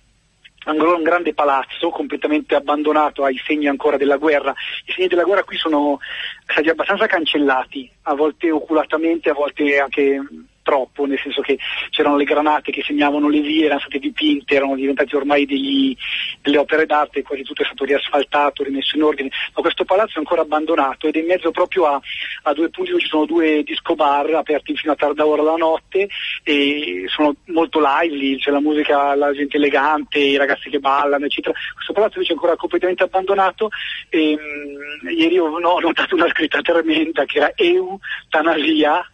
ancora un grande palazzo completamente abbandonato ai segni ancora della guerra. I segni della guerra qui sono stati abbastanza cancellati, a volte oculatamente, a volte anche troppo, nel senso che c'erano le granate che segnavano le vie, erano state dipinte, erano diventati ormai degli- delle opere d'arte, quasi tutto è stato riasfaltato, rimesso in ordine, ma questo palazzo è ancora abbandonato ed è in mezzo proprio a, a due punti dove ci sono due disco bar aperti fino a tarda ora la notte e sono molto lively, c'è la musica, la gente elegante, i ragazzi che ballano, eccetera. Questo palazzo invece è ancora completamente abbandonato e mh, ieri ho, no, ho notato una scritta tremenda che era Eutanasia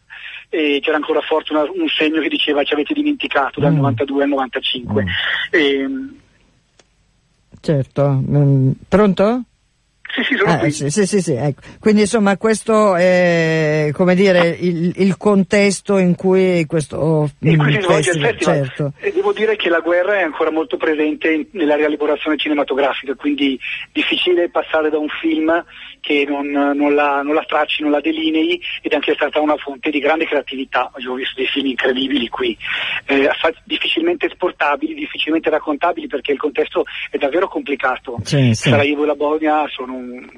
e c'era ancora forte una- un segno che diceva ci avete dimenticato dal Mm. 92 al 95. Mm. E, Certo, mm, pronto? Sì, sì, sono Ah, qui. sì, sì, sì, sì, ecco. Quindi insomma questo è come dire il, il contesto in cui questo in cui si svolge il festival, certo. E devo dire che la guerra è ancora molto presente nella rielaborazione cinematografica, quindi difficile passare da un film che non, non la, non la tracci, non la delinei ed è anche stata una fonte di grande creatività. Io ho visto dei film incredibili qui, eh, difficilmente esportabili, difficilmente raccontabili perché il contesto è davvero complicato. Sì, sì. Sarajevo e la Bosnia sono un-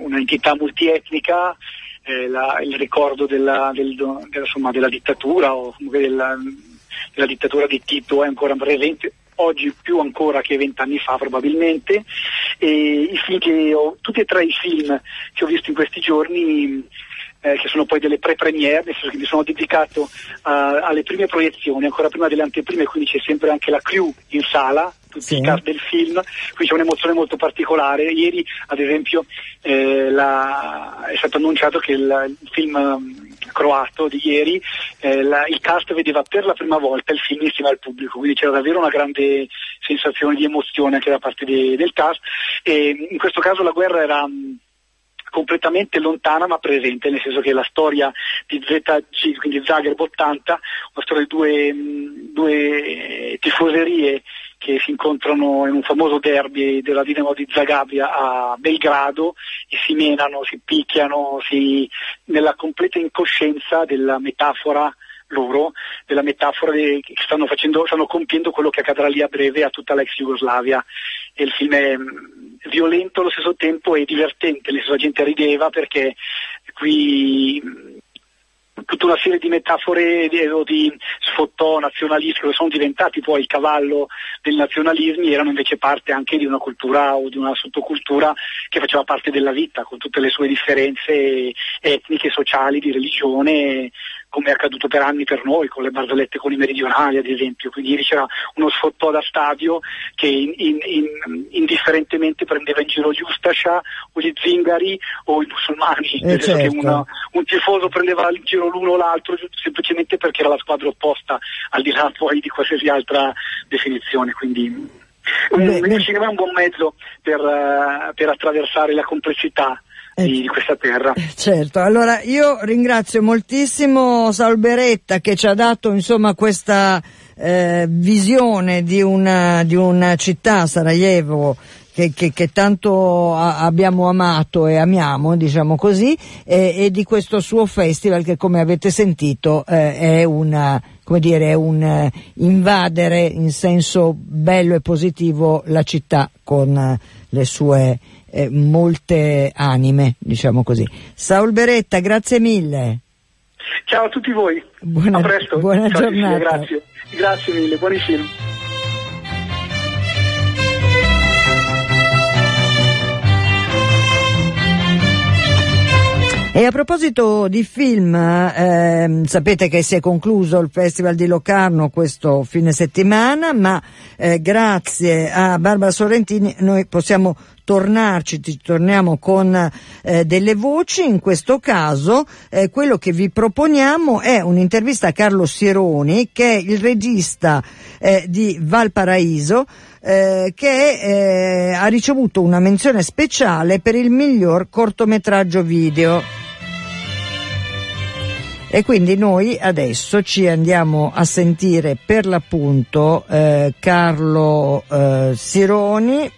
un'entità multietnica, eh, la- il ricordo della, del- della- insomma, della dittatura o della, della dittatura di Tito è ancora presente, oggi più ancora che vent'anni fa probabilmente. E ho- tutti e tre i film che ho visto in questi giorni eh, che sono poi delle pre-premiere, nel senso che mi sono dedicato a- alle prime proiezioni, ancora prima delle anteprime, quindi c'è sempre anche la crew in sala, tutti Sì. i cast del film, quindi c'è un'emozione molto particolare. Ieri, ad esempio, eh, la- è stato annunciato che il, il film um, croato di ieri, eh, la- il cast vedeva per la prima volta il film insieme al pubblico, quindi c'era davvero una grande sensazione di emozione anche da parte de- del cast. E in questo caso la guerra era. mh, completamente lontana ma presente, nel senso che la storia di ZG, quindi Zagreb 80, una storia di due, mh, due tifoserie che si incontrano in un famoso derby della Dinamo di Zagabria a Belgrado e si menano, si picchiano, si, nella completa incoscienza della metafora loro, della metafora che stanno facendo, stanno compiendo quello che accadrà lì a breve a tutta l'ex Jugoslavia. E il film è mh, violento allo stesso tempo e divertente, la gente rideva perché qui mh, tutta una serie di metafore o di sfottò nazionalistiche che sono diventati poi il cavallo dei nazionalismi erano invece parte anche di una cultura o di una sottocultura che faceva parte della vita con tutte le sue differenze etniche, sociali, di religione come è accaduto per anni per noi, con le barzellette con i meridionali ad esempio, quindi ieri c'era uno sfottò da stadio che in, in, in, indifferentemente prendeva in giro gli Ustascia o gli zingari o i musulmani, Eh, nel senso che certo. una- un tifoso prendeva in giro l'uno o l'altro semplicemente perché era la squadra opposta, al di là poi di qualsiasi altra definizione. Quindi Beh, il cinema è un buon mezzo per, eh, per attraversare la complessità di, di questa terra. Certo, allora io ringrazio moltissimo Saul Beretta che ci ha dato insomma questa eh, visione di una, di una città, Sarajevo, che, che- che tanto a- abbiamo amato e amiamo, diciamo così, e, e di questo suo festival che come avete sentito eh, è una, come dire, è un eh, invadere in senso bello e positivo la città con eh, le sue eh, molte anime, diciamo così. Saul Beretta, grazie mille. Ciao a tutti voi, Buona- a presto. buona Ciao giornata. grazie. Grazie mille, buoni film. E a proposito di film, ehm, sapete che si è concluso il Festival di Locarno questo fine settimana, ma eh, grazie a Barbara Sorrentini noi possiamo tornarci, ci torniamo con eh, delle voci, in questo caso eh, quello che vi proponiamo è un'intervista a Carlo Sironi che è il regista eh, di Valparaíso eh, che eh, ha ricevuto una menzione speciale per il miglior cortometraggio video. E quindi noi adesso ci andiamo a sentire per l'appunto eh, Carlo eh, Sironi.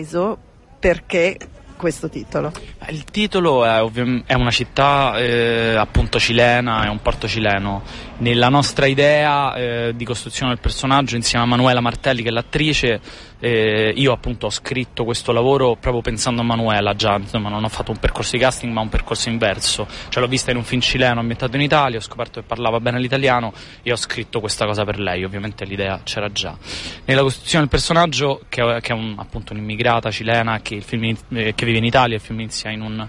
Valparaiso perché questo titolo? Il titolo è, è una città eh, appunto cilena, è un porto cileno. Nella nostra idea eh, di costruzione del personaggio, insieme a Manuela Martelli, che è l'attrice, eh, io appunto ho scritto questo lavoro proprio pensando a Manuela già, insomma non ho fatto un percorso di casting ma un percorso inverso. Cioè l'ho vista in un film cileno ambientato in Italia, ho scoperto che parlava bene l'italiano e ho scritto questa cosa per lei, ovviamente l'idea c'era già. Nella costruzione del personaggio, che è, che è un- appunto un'immigrata cilena che, in- eh, che vive in Italia, il film inizia in un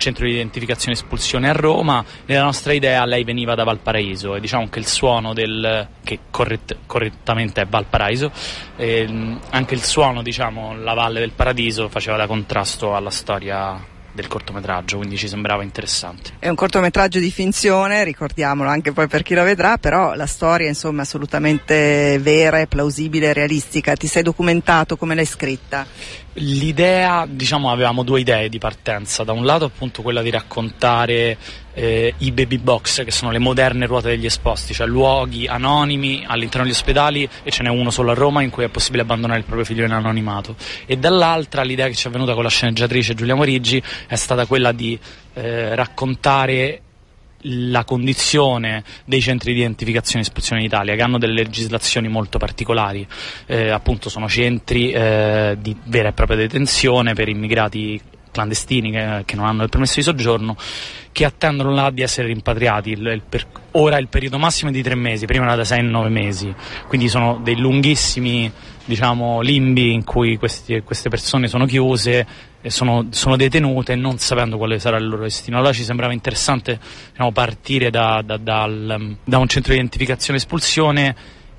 centro di identificazione e espulsione a Roma, nella nostra idea lei veniva da Valparaíso e diciamo che il suono del che corrett- correttamente è Valparaíso, ehm, anche il suono, diciamo, la Valle del Paradiso faceva da contrasto alla storia del cortometraggio, quindi ci sembrava interessante. È un cortometraggio di finzione, ricordiamolo anche poi per chi lo vedrà, però la storia insomma è assolutamente vera, plausibile, realistica. Ti sei documentato come l'hai scritta? L'idea, diciamo, avevamo due idee di partenza. Da un lato, appunto, quella di raccontare eh, i baby box, che sono le moderne ruote degli esposti, cioè luoghi anonimi all'interno degli ospedali, e ce n'è uno solo a Roma in cui è possibile abbandonare il proprio figlio in anonimato. E dall'altra, l'idea che ci è venuta con la sceneggiatrice Giulia Morigi è stata quella di eh, raccontare la condizione dei centri di identificazione e espulsione in Italia che hanno delle legislazioni molto particolari. Eh, appunto sono centri eh, di vera e propria detenzione per immigrati clandestini che, che non hanno il permesso di soggiorno che attendono là di essere rimpatriati. Il- il per- ora il periodo massimo è di tre mesi prima era da sei a nove mesi. Quindi sono dei lunghissimi diciamo limbi in cui questi- queste persone sono chiuse sono, sono detenute non sapendo quale sarà il loro destino. Allora ci sembrava interessante diciamo, partire da, da- dal- da un centro di identificazione e espulsione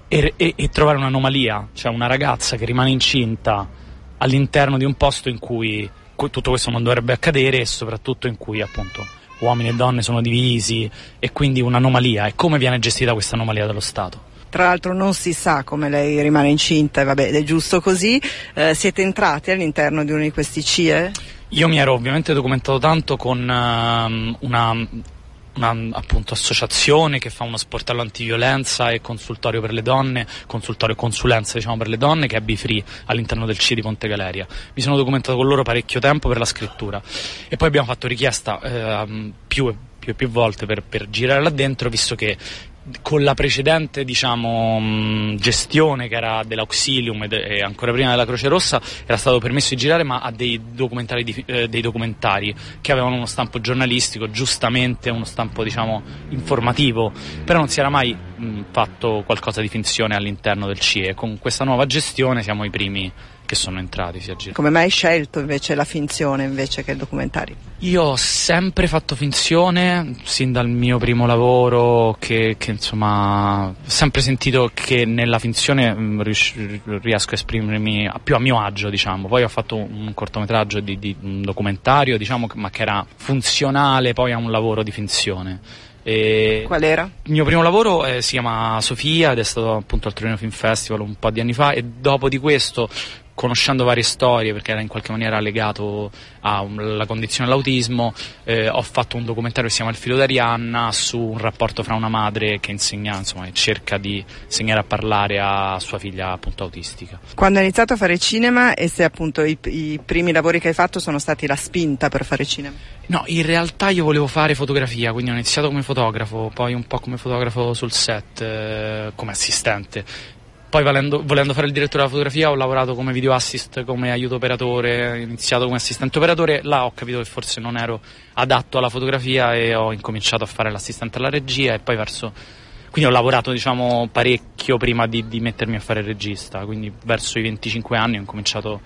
e, e- e trovare un'anomalia, cioè una ragazza che rimane incinta all'interno di un posto in cui cu- tutto questo non dovrebbe accadere e soprattutto in cui appunto uomini e donne sono divisi e quindi un'anomalia. E come viene gestita questa anomalia dallo Stato? Tra l'altro non si sa come lei rimane incinta, vabbè, ed è giusto così. Eh, siete entrati all'interno di uno di questi CIE? Io mi ero ovviamente documentato tanto con ehm, una una appunto, associazione che fa uno sportello antiviolenza e consultorio per le donne, consultorio e consulenza diciamo, per le donne che è Bifree all'interno del CIE di Ponte Galeria. Mi sono documentato con loro parecchio tempo per la scrittura e poi abbiamo fatto richiesta eh, più più e più volte per, per girare là dentro, visto che con la precedente diciamo, mh, gestione che era dell'Auxilium e ancora prima della Croce Rossa era stato permesso di girare ma a dei documentari, di, eh, dei documentari che avevano uno stampo giornalistico, giustamente uno stampo diciamo, informativo, però non si era mai mh, fatto qualcosa di finzione all'interno del CIE. Con questa nuova gestione siamo i primi che sono entrati si aggira. Come mai hai scelto invece la finzione invece che il documentario? Io ho sempre fatto finzione, sin dal mio primo lavoro, che, che insomma ho sempre sentito che nella finzione mm, riesco a esprimermi più a mio agio, diciamo. Poi ho fatto un cortometraggio di, di un documentario, diciamo, ma che era funzionale poi a un lavoro di finzione. E Qual era? Il mio primo lavoro eh, si chiama Sofia ed è stato appunto al Torino Film Festival un po' di anni fa e dopo di questo conoscendo varie storie, perché era in qualche maniera legato alla condizione dell'autismo, eh, ho fatto un documentario che si chiama Il filo d'Arianna su un rapporto fra una madre che insegna, insomma, che cerca di insegnare a parlare a sua figlia appunto autistica. Quando hai iniziato a fare cinema e se appunto i, i primi lavori che hai fatto sono stati la spinta per fare cinema? No, in realtà io volevo fare fotografia, quindi ho iniziato come fotografo, poi un po' come fotografo sul set, eh, come assistente poi volendo, volendo, fare il direttore della fotografia ho lavorato come video assist, come aiuto operatore, iniziato come assistente operatore, là ho capito che forse non ero adatto alla fotografia e ho incominciato a fare l'assistente alla regia e poi verso... Quindi ho lavorato diciamo parecchio prima di, di mettermi a fare il regista, quindi verso i 25 anni ho incominciato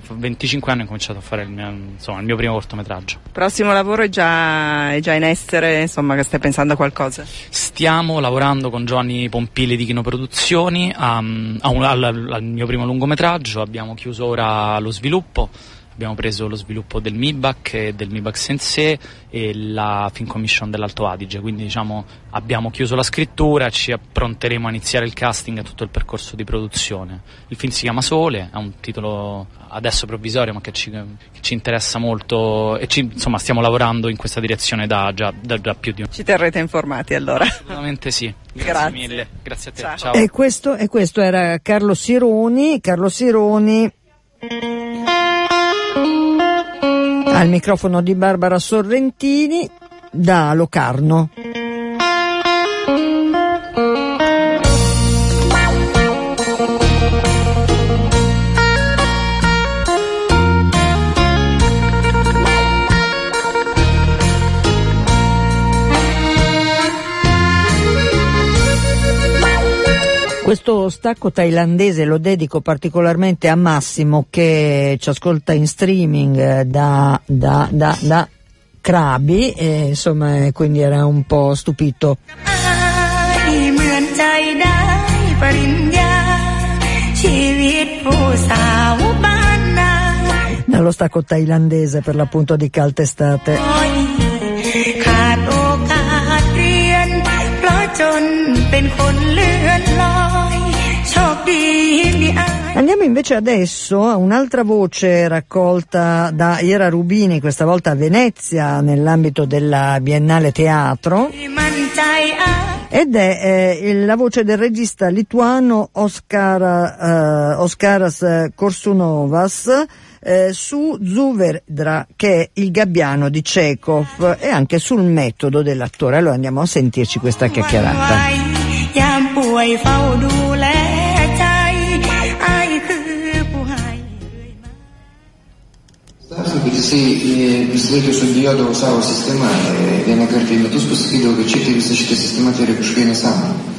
25 anni ho cominciato a fare il mio, insomma, il mio primo cortometraggio. Prossimo lavoro è già, è già, in essere, insomma, che stai pensando a qualcosa? Stiamo lavorando con Giovanni Pompili di Chino Produzioni a, a un, al, al mio primo lungometraggio, abbiamo chiuso ora lo sviluppo abbiamo preso lo sviluppo del MIBAC e del MIBAC Sensei e la Film Commission dell'Alto Adige, quindi diciamo abbiamo chiuso la scrittura ci appronteremo a iniziare il casting e tutto il percorso di produzione. Il film si chiama Sole, è un titolo adesso provvisorio ma che ci, che ci interessa molto e ci, insomma stiamo lavorando in questa direzione da, già, da, da più di un... Ci terrete informati allora. Assolutamente sì, grazie, grazie. mille, grazie a te. Ciao. Ciao. E, questo, e questo era Carlo Sironi, Carlo Sironi al microfono di Barbara Sorrentini da Locarno. Questo stacco thailandese lo dedico particolarmente a Massimo che ci ascolta in streaming eh, da, da, da, da Krabi e insomma quindi era un po' stupito. Dallo stacco thailandese per l'appunto di Caltestate. Andiamo invece adesso a un'altra voce raccolta da Iera Rubini, questa volta a Venezia, nell'ambito della Biennale Teatro, ed è eh, la voce del regista lituano Oscar, eh, Oskaras Korsunovas, eh, su Zuverdra, che è il gabbiano di Chekhov, e anche sul metodo dell'attore. Allora andiamo a sentirci questa chiacchierata. Vieną kartą į metus pasakydavo, kad šiaip tai visa šita sistema tai yra kažkokia nesąmonė.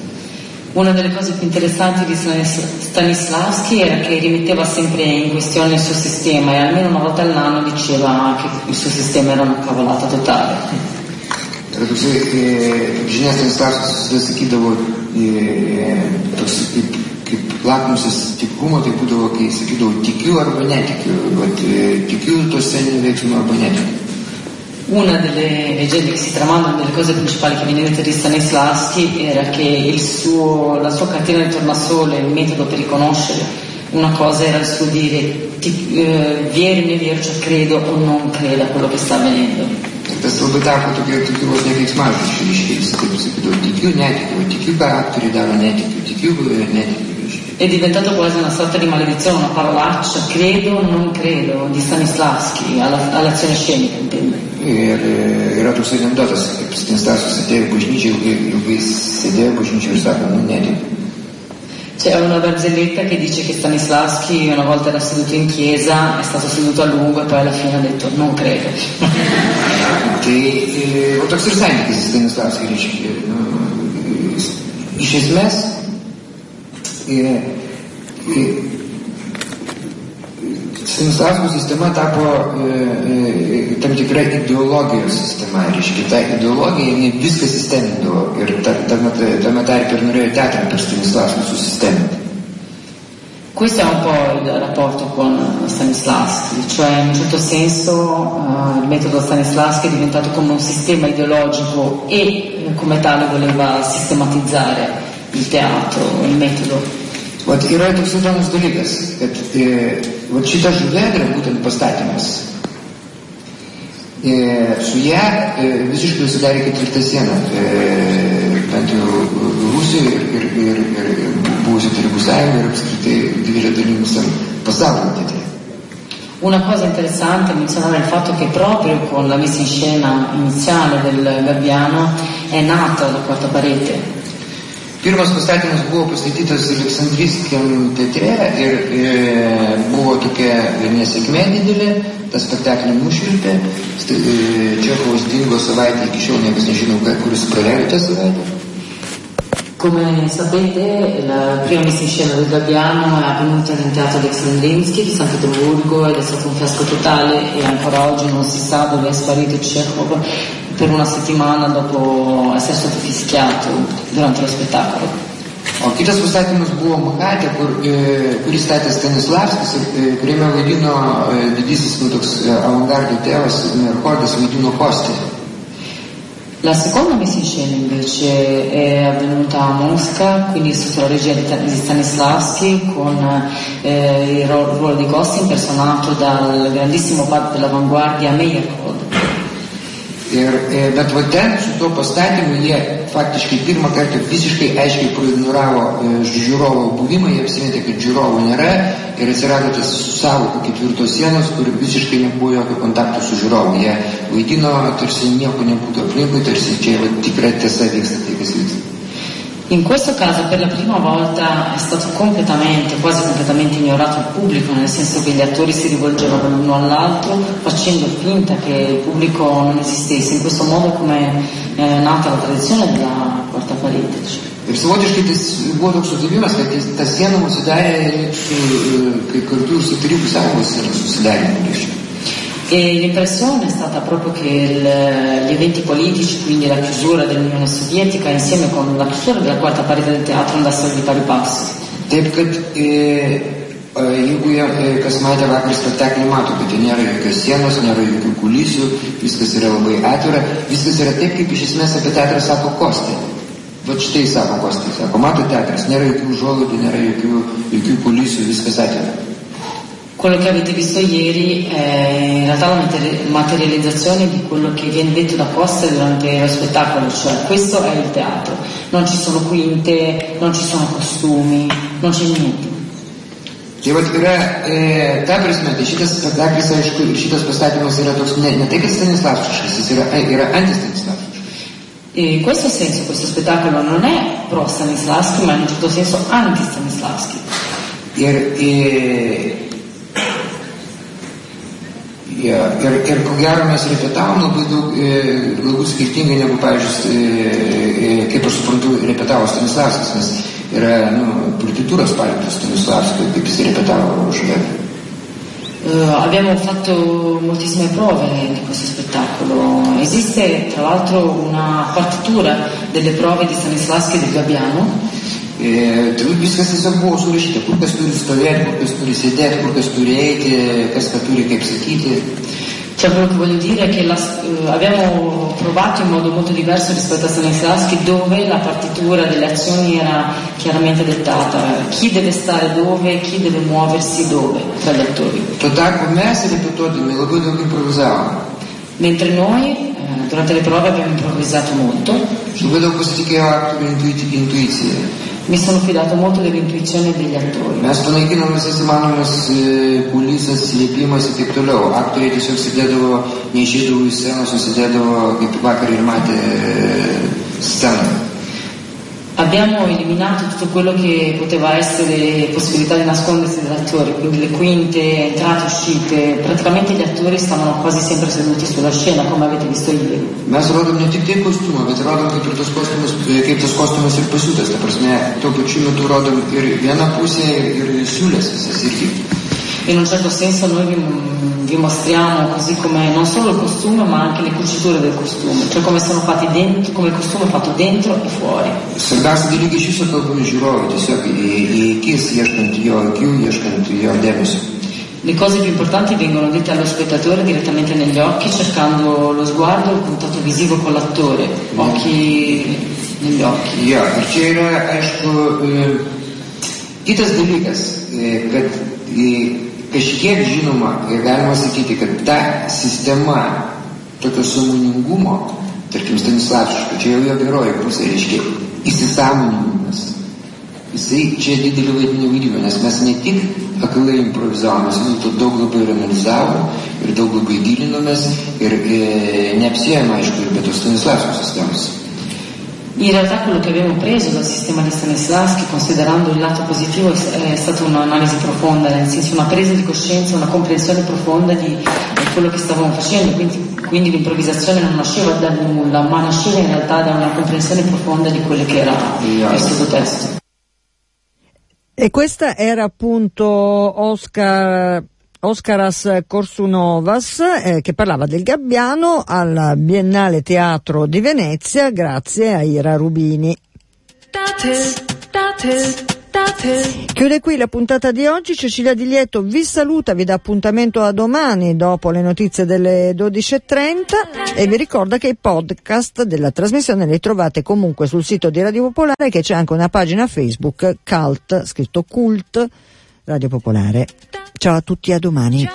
Una delle cose più interessanti di Stanislavski era che rimetteva sempre in questione il suo sistema e almeno una volta all'anno diceva che il suo sistema era una cavolata totale. Toksai, kaip žinia, Stanislavskis sakydavo, toks kaip, kaip lakmusis tikrumo, tai būdavo, kai sakydavau, tikiu arba netikiu, vat, tikiu to sceninio veiksmo arba netikiu. Una delle leggende che si tramandano, delle cose principali che viene detta di Stanislavski era che suo, la sua catena di tornasole, il metodo per riconoscere una cosa era il studio dire ti, eh, vieni, vero, cioè credo o non credo a quello che sta avvenendo. Tas labai tapo tokie, tokie vos nekeiksmažodžiai, reiškia, visi taip sakydavo, tikiu, netikiu, tikiu, ką aktoriai daro, netikiu, tikiu, netikiu. È diventato quasi una sorta di maledizione, una parolaccia, credo, non credo, di Stanislavski, alla- all'azione scenica, intendo. E, kaip Stanislavskis atėjo į bažnyčią, ilgai, ilgai sėdėjo bažnyčioje ir sako, nu netikiu. C'è una barzelletta che dice che Stanislavski una volta era seduto in chiesa, è stato seduto a lungo e poi alla fine ha detto non credo. E, va toks ir santykis Stanislavskis, reiškia, nu, jis- iš esmės, e, e, Stanislavskio sistema tapo e, tam tikra ideologijos sistema, reiškia, ta ideologija jinai viską sistemindavo ir ta, tame, tame tarpe ir norėjo teatrą per Stanislavskį susisteminti. Questo è un po' il rapporto con Stanislavski, cioè in un certo senso eh, il metodo Stanislavski è diventato come un sistema ideologico e come tale voleva sistematizzare il teatro, il metodo. Vat yra toks įdomus dalykas, kad e, vat šita žuvėdra, būtent pastatymas, e, su ją e, visiškai sudarė ketvirtą sieną, e, bent jau Rusijoje ir, ir, ir, ir, ir buvusi Tarybų sąjunga ir apskritai didelė dalim visam pasaulio teatre. Una cosa interessante è menzionare il fatto che proprio con la messa in scena iniziale del Gabbiano è nata la quarta parete. Pirmas pastatymas buvo pastatytas Aleksandriskiam teatre ir e, buvo tokia nesėkmė didelė, tą spektaklį nušvilpė, e, Čechovas dingo savaitę, iki šiol niekas nežino, ką- kur jis praleido tą savaitę. Come sapete, la prima messa in scena del Gabbiano è avvenuta nel teatro Alexandrinsky di San Pietroburgo ed è stato un fiasco totale e ancora oggi non si sa dove è sparito Chekhov per una settimana dopo essere stato fischiato durante lo spettacolo. Kur, e, kurį statė Stanislavskis, ir, e, kuriame vaidino didysis nu, toks avangardo tėvas Merchodas, vaidino Kostį. La seconda messa in scena invece è avvenuta a Mosca, quindi sotto la regia di Stanislavski con eh, il ruolo di Costi impersonato dal grandissimo padre dell'avanguardia Meyerhold. Ir, bet va ten su tuo pastatymu jie faktiškai pirmą kartą visiškai aiškiai praignoravo e, žiūrovo buvimą, jie apsimetė, kad žiūrovų nėra ir atsirado tas savokų ketvirtos sienos, kur visiškai nebuvo jokio kontakto su žiūrovu. Jie vaidino, tarsi nieko nebūtų aplinkui, tarsi čia va, tikra tiesa vyksta tai, kas vyksta. In questo caso per la prima volta è stato completamente, quasi completamente ignorato il pubblico, nel senso che gli attori si rivolgevano l'uno all'altro facendo finta che il pubblico non esistesse. In questo modo come è nata la tradizione della quarta parete. Ir savotiškai tas buvo toks sutapimas, kad ta siena susidarė su, e, kai kartu su Tarybų sąjungos susidarė. E l'impressione è stata proprio che il- gli eventi politici, quindi la chiusura dell'Unione Sovietica insieme con la chiusura della quarta parete del teatro andassero di pari passo. Taip, kad e, e, jeigu jie, e, kas matė vakar spektaklį, mato, kad ten nėra jokios sienos, nėra jokių kulisų, viskas yra labai atvira, viskas yra taip, kaip iš esmės apie teatrą sako Kostė. Va štai sako Kostė, sako, mato teatras, nėra jokių užuolaidų, nėra jokių, jokių kulisų, viskas atvira. Quello che avete visto ieri è in realtà la materi- materializzazione di quello che viene detto da Costa durante lo spettacolo, cioè questo è il teatro, non ci sono quinte, non ci sono costumi, non c'è niente. Tai yra, e, ta prasme, tai šitas spektaklis, aišku, ir šitas pastatymas yra toks, ne, ne tai, kad Stanislavskiškas, jis yra, yra antistanislavskiškas. E in questo senso questo spettacolo non è pro Stanislavski, ma in un certo senso anti-Stanislavski. Ir, e, ir, ir ko gero mes repetavom labai daug, galbūt skirtingai negu, pavyzdžiui, kaip aš suprantu, repetavo Stanislavskis, nes yra nu, partitūros paliktos Stanislavskio, kaip jis repetavo žuvėdį. Eh, abbiamo fatto moltissime prove di questo spettacolo. Esiste tra l'altro una partitura delle prove di Stanislavski Gabbiano E, tai viskas tiesiog buvo surašyta, kur kas turi stovėti, kur kas turi sėdėti, kur kas turi eiti, kas ką turi kaip sakyti. Cioè quello che voglio dire è che la- eh, abbiamo provato in modo molto diverso rispetto a Stanislavski dove la partitura delle azioni era chiaramente dettata, chi deve stare dove, chi deve muoversi dove tra gli attori. Mentre noi eh, durante le prove abbiamo improvvisato molto. Labai daug pasitikėjau aktorių intuiti- intuicija. Mi sono fidato molto dell'intuizione degli attori. Mes panaikinom visas įmanomas e, kulisas, slėpimas ir taip toliau. Aktoriai tiesiog sėdėdavo, neišėdavo į sceną, susidėdavo kaip vakar ir matė e, sceną. Abbiamo eliminato tutto quello che poteva essere possibilità di nascondersi dall'attore, quindi le quinte, entrate, uscite. Praticamente gli attori stavano quasi sempre seduti sulla scena, come avete visto ieri. Ne tik tai kostiumą, bet rodom kaip ir tos kostiumus, e, kaip tas kostiumas ir pasiūtas. Ta prasme, tuo pačiu metu rodom ir vieną pusę, ir siūlės visas irgi. In un certo senso noi vi, vi mostriamo così come non solo il costume ma anche le cuciture del costume, cioè come sono fatti dentro, come il costume è fatto dentro e fuori. Viso kalbame žiūrovui, tiesiog į, į akis, ieškant jo akių, ieškant jo dėmesio. Le cose più importanti vengono dette allo spettatore direttamente negli occhi, cercando lo sguardo, il contatto visivo con l'attore, occhi negli occhi. Jo, ir čia yra, aišku, kitas dalykas, kad kažkiek žinoma, ir galima sakyti, kad ta sistema tokio sąmoningumo, tarkim Stanislavskiško, čia jau jo geroji pusė, reiškia įsisąmoninimas. Jisai čia didelį vaidmenį vaidino, nes mes ne tik aklai improvizavom, mes vis dėlto daug labai ir analizavom, ir daug labai gilinomės, ir e, neapsėjom, aišku, ir be tos Stanislavskio sistemos. In realtà quello che abbiamo preso dal sistema di Stanislavski, considerando il lato positivo, è stata un'analisi profonda, nel senso una presa di coscienza, una comprensione profonda di quello che stavamo facendo, quindi, quindi l'improvvisazione non nasceva dal nulla, ma nasceva in realtà da una comprensione profonda di quello che era il sottotesto. E questa era appunto Oscar, Oscaras Corsunovas eh, che parlava del Gabbiano alla Biennale Teatro di Venezia grazie a Ira Rubini. Chiude qui la puntata di oggi, Cecilia Di Lieto vi saluta, vi dà appuntamento a domani dopo le notizie delle 12.30 e vi ricorda che i podcast della trasmissione li trovate comunque sul sito di Radio Popolare che c'è anche una pagina Facebook Cult, scritto Cult Radio Popolare. Ciao a tutti, a domani.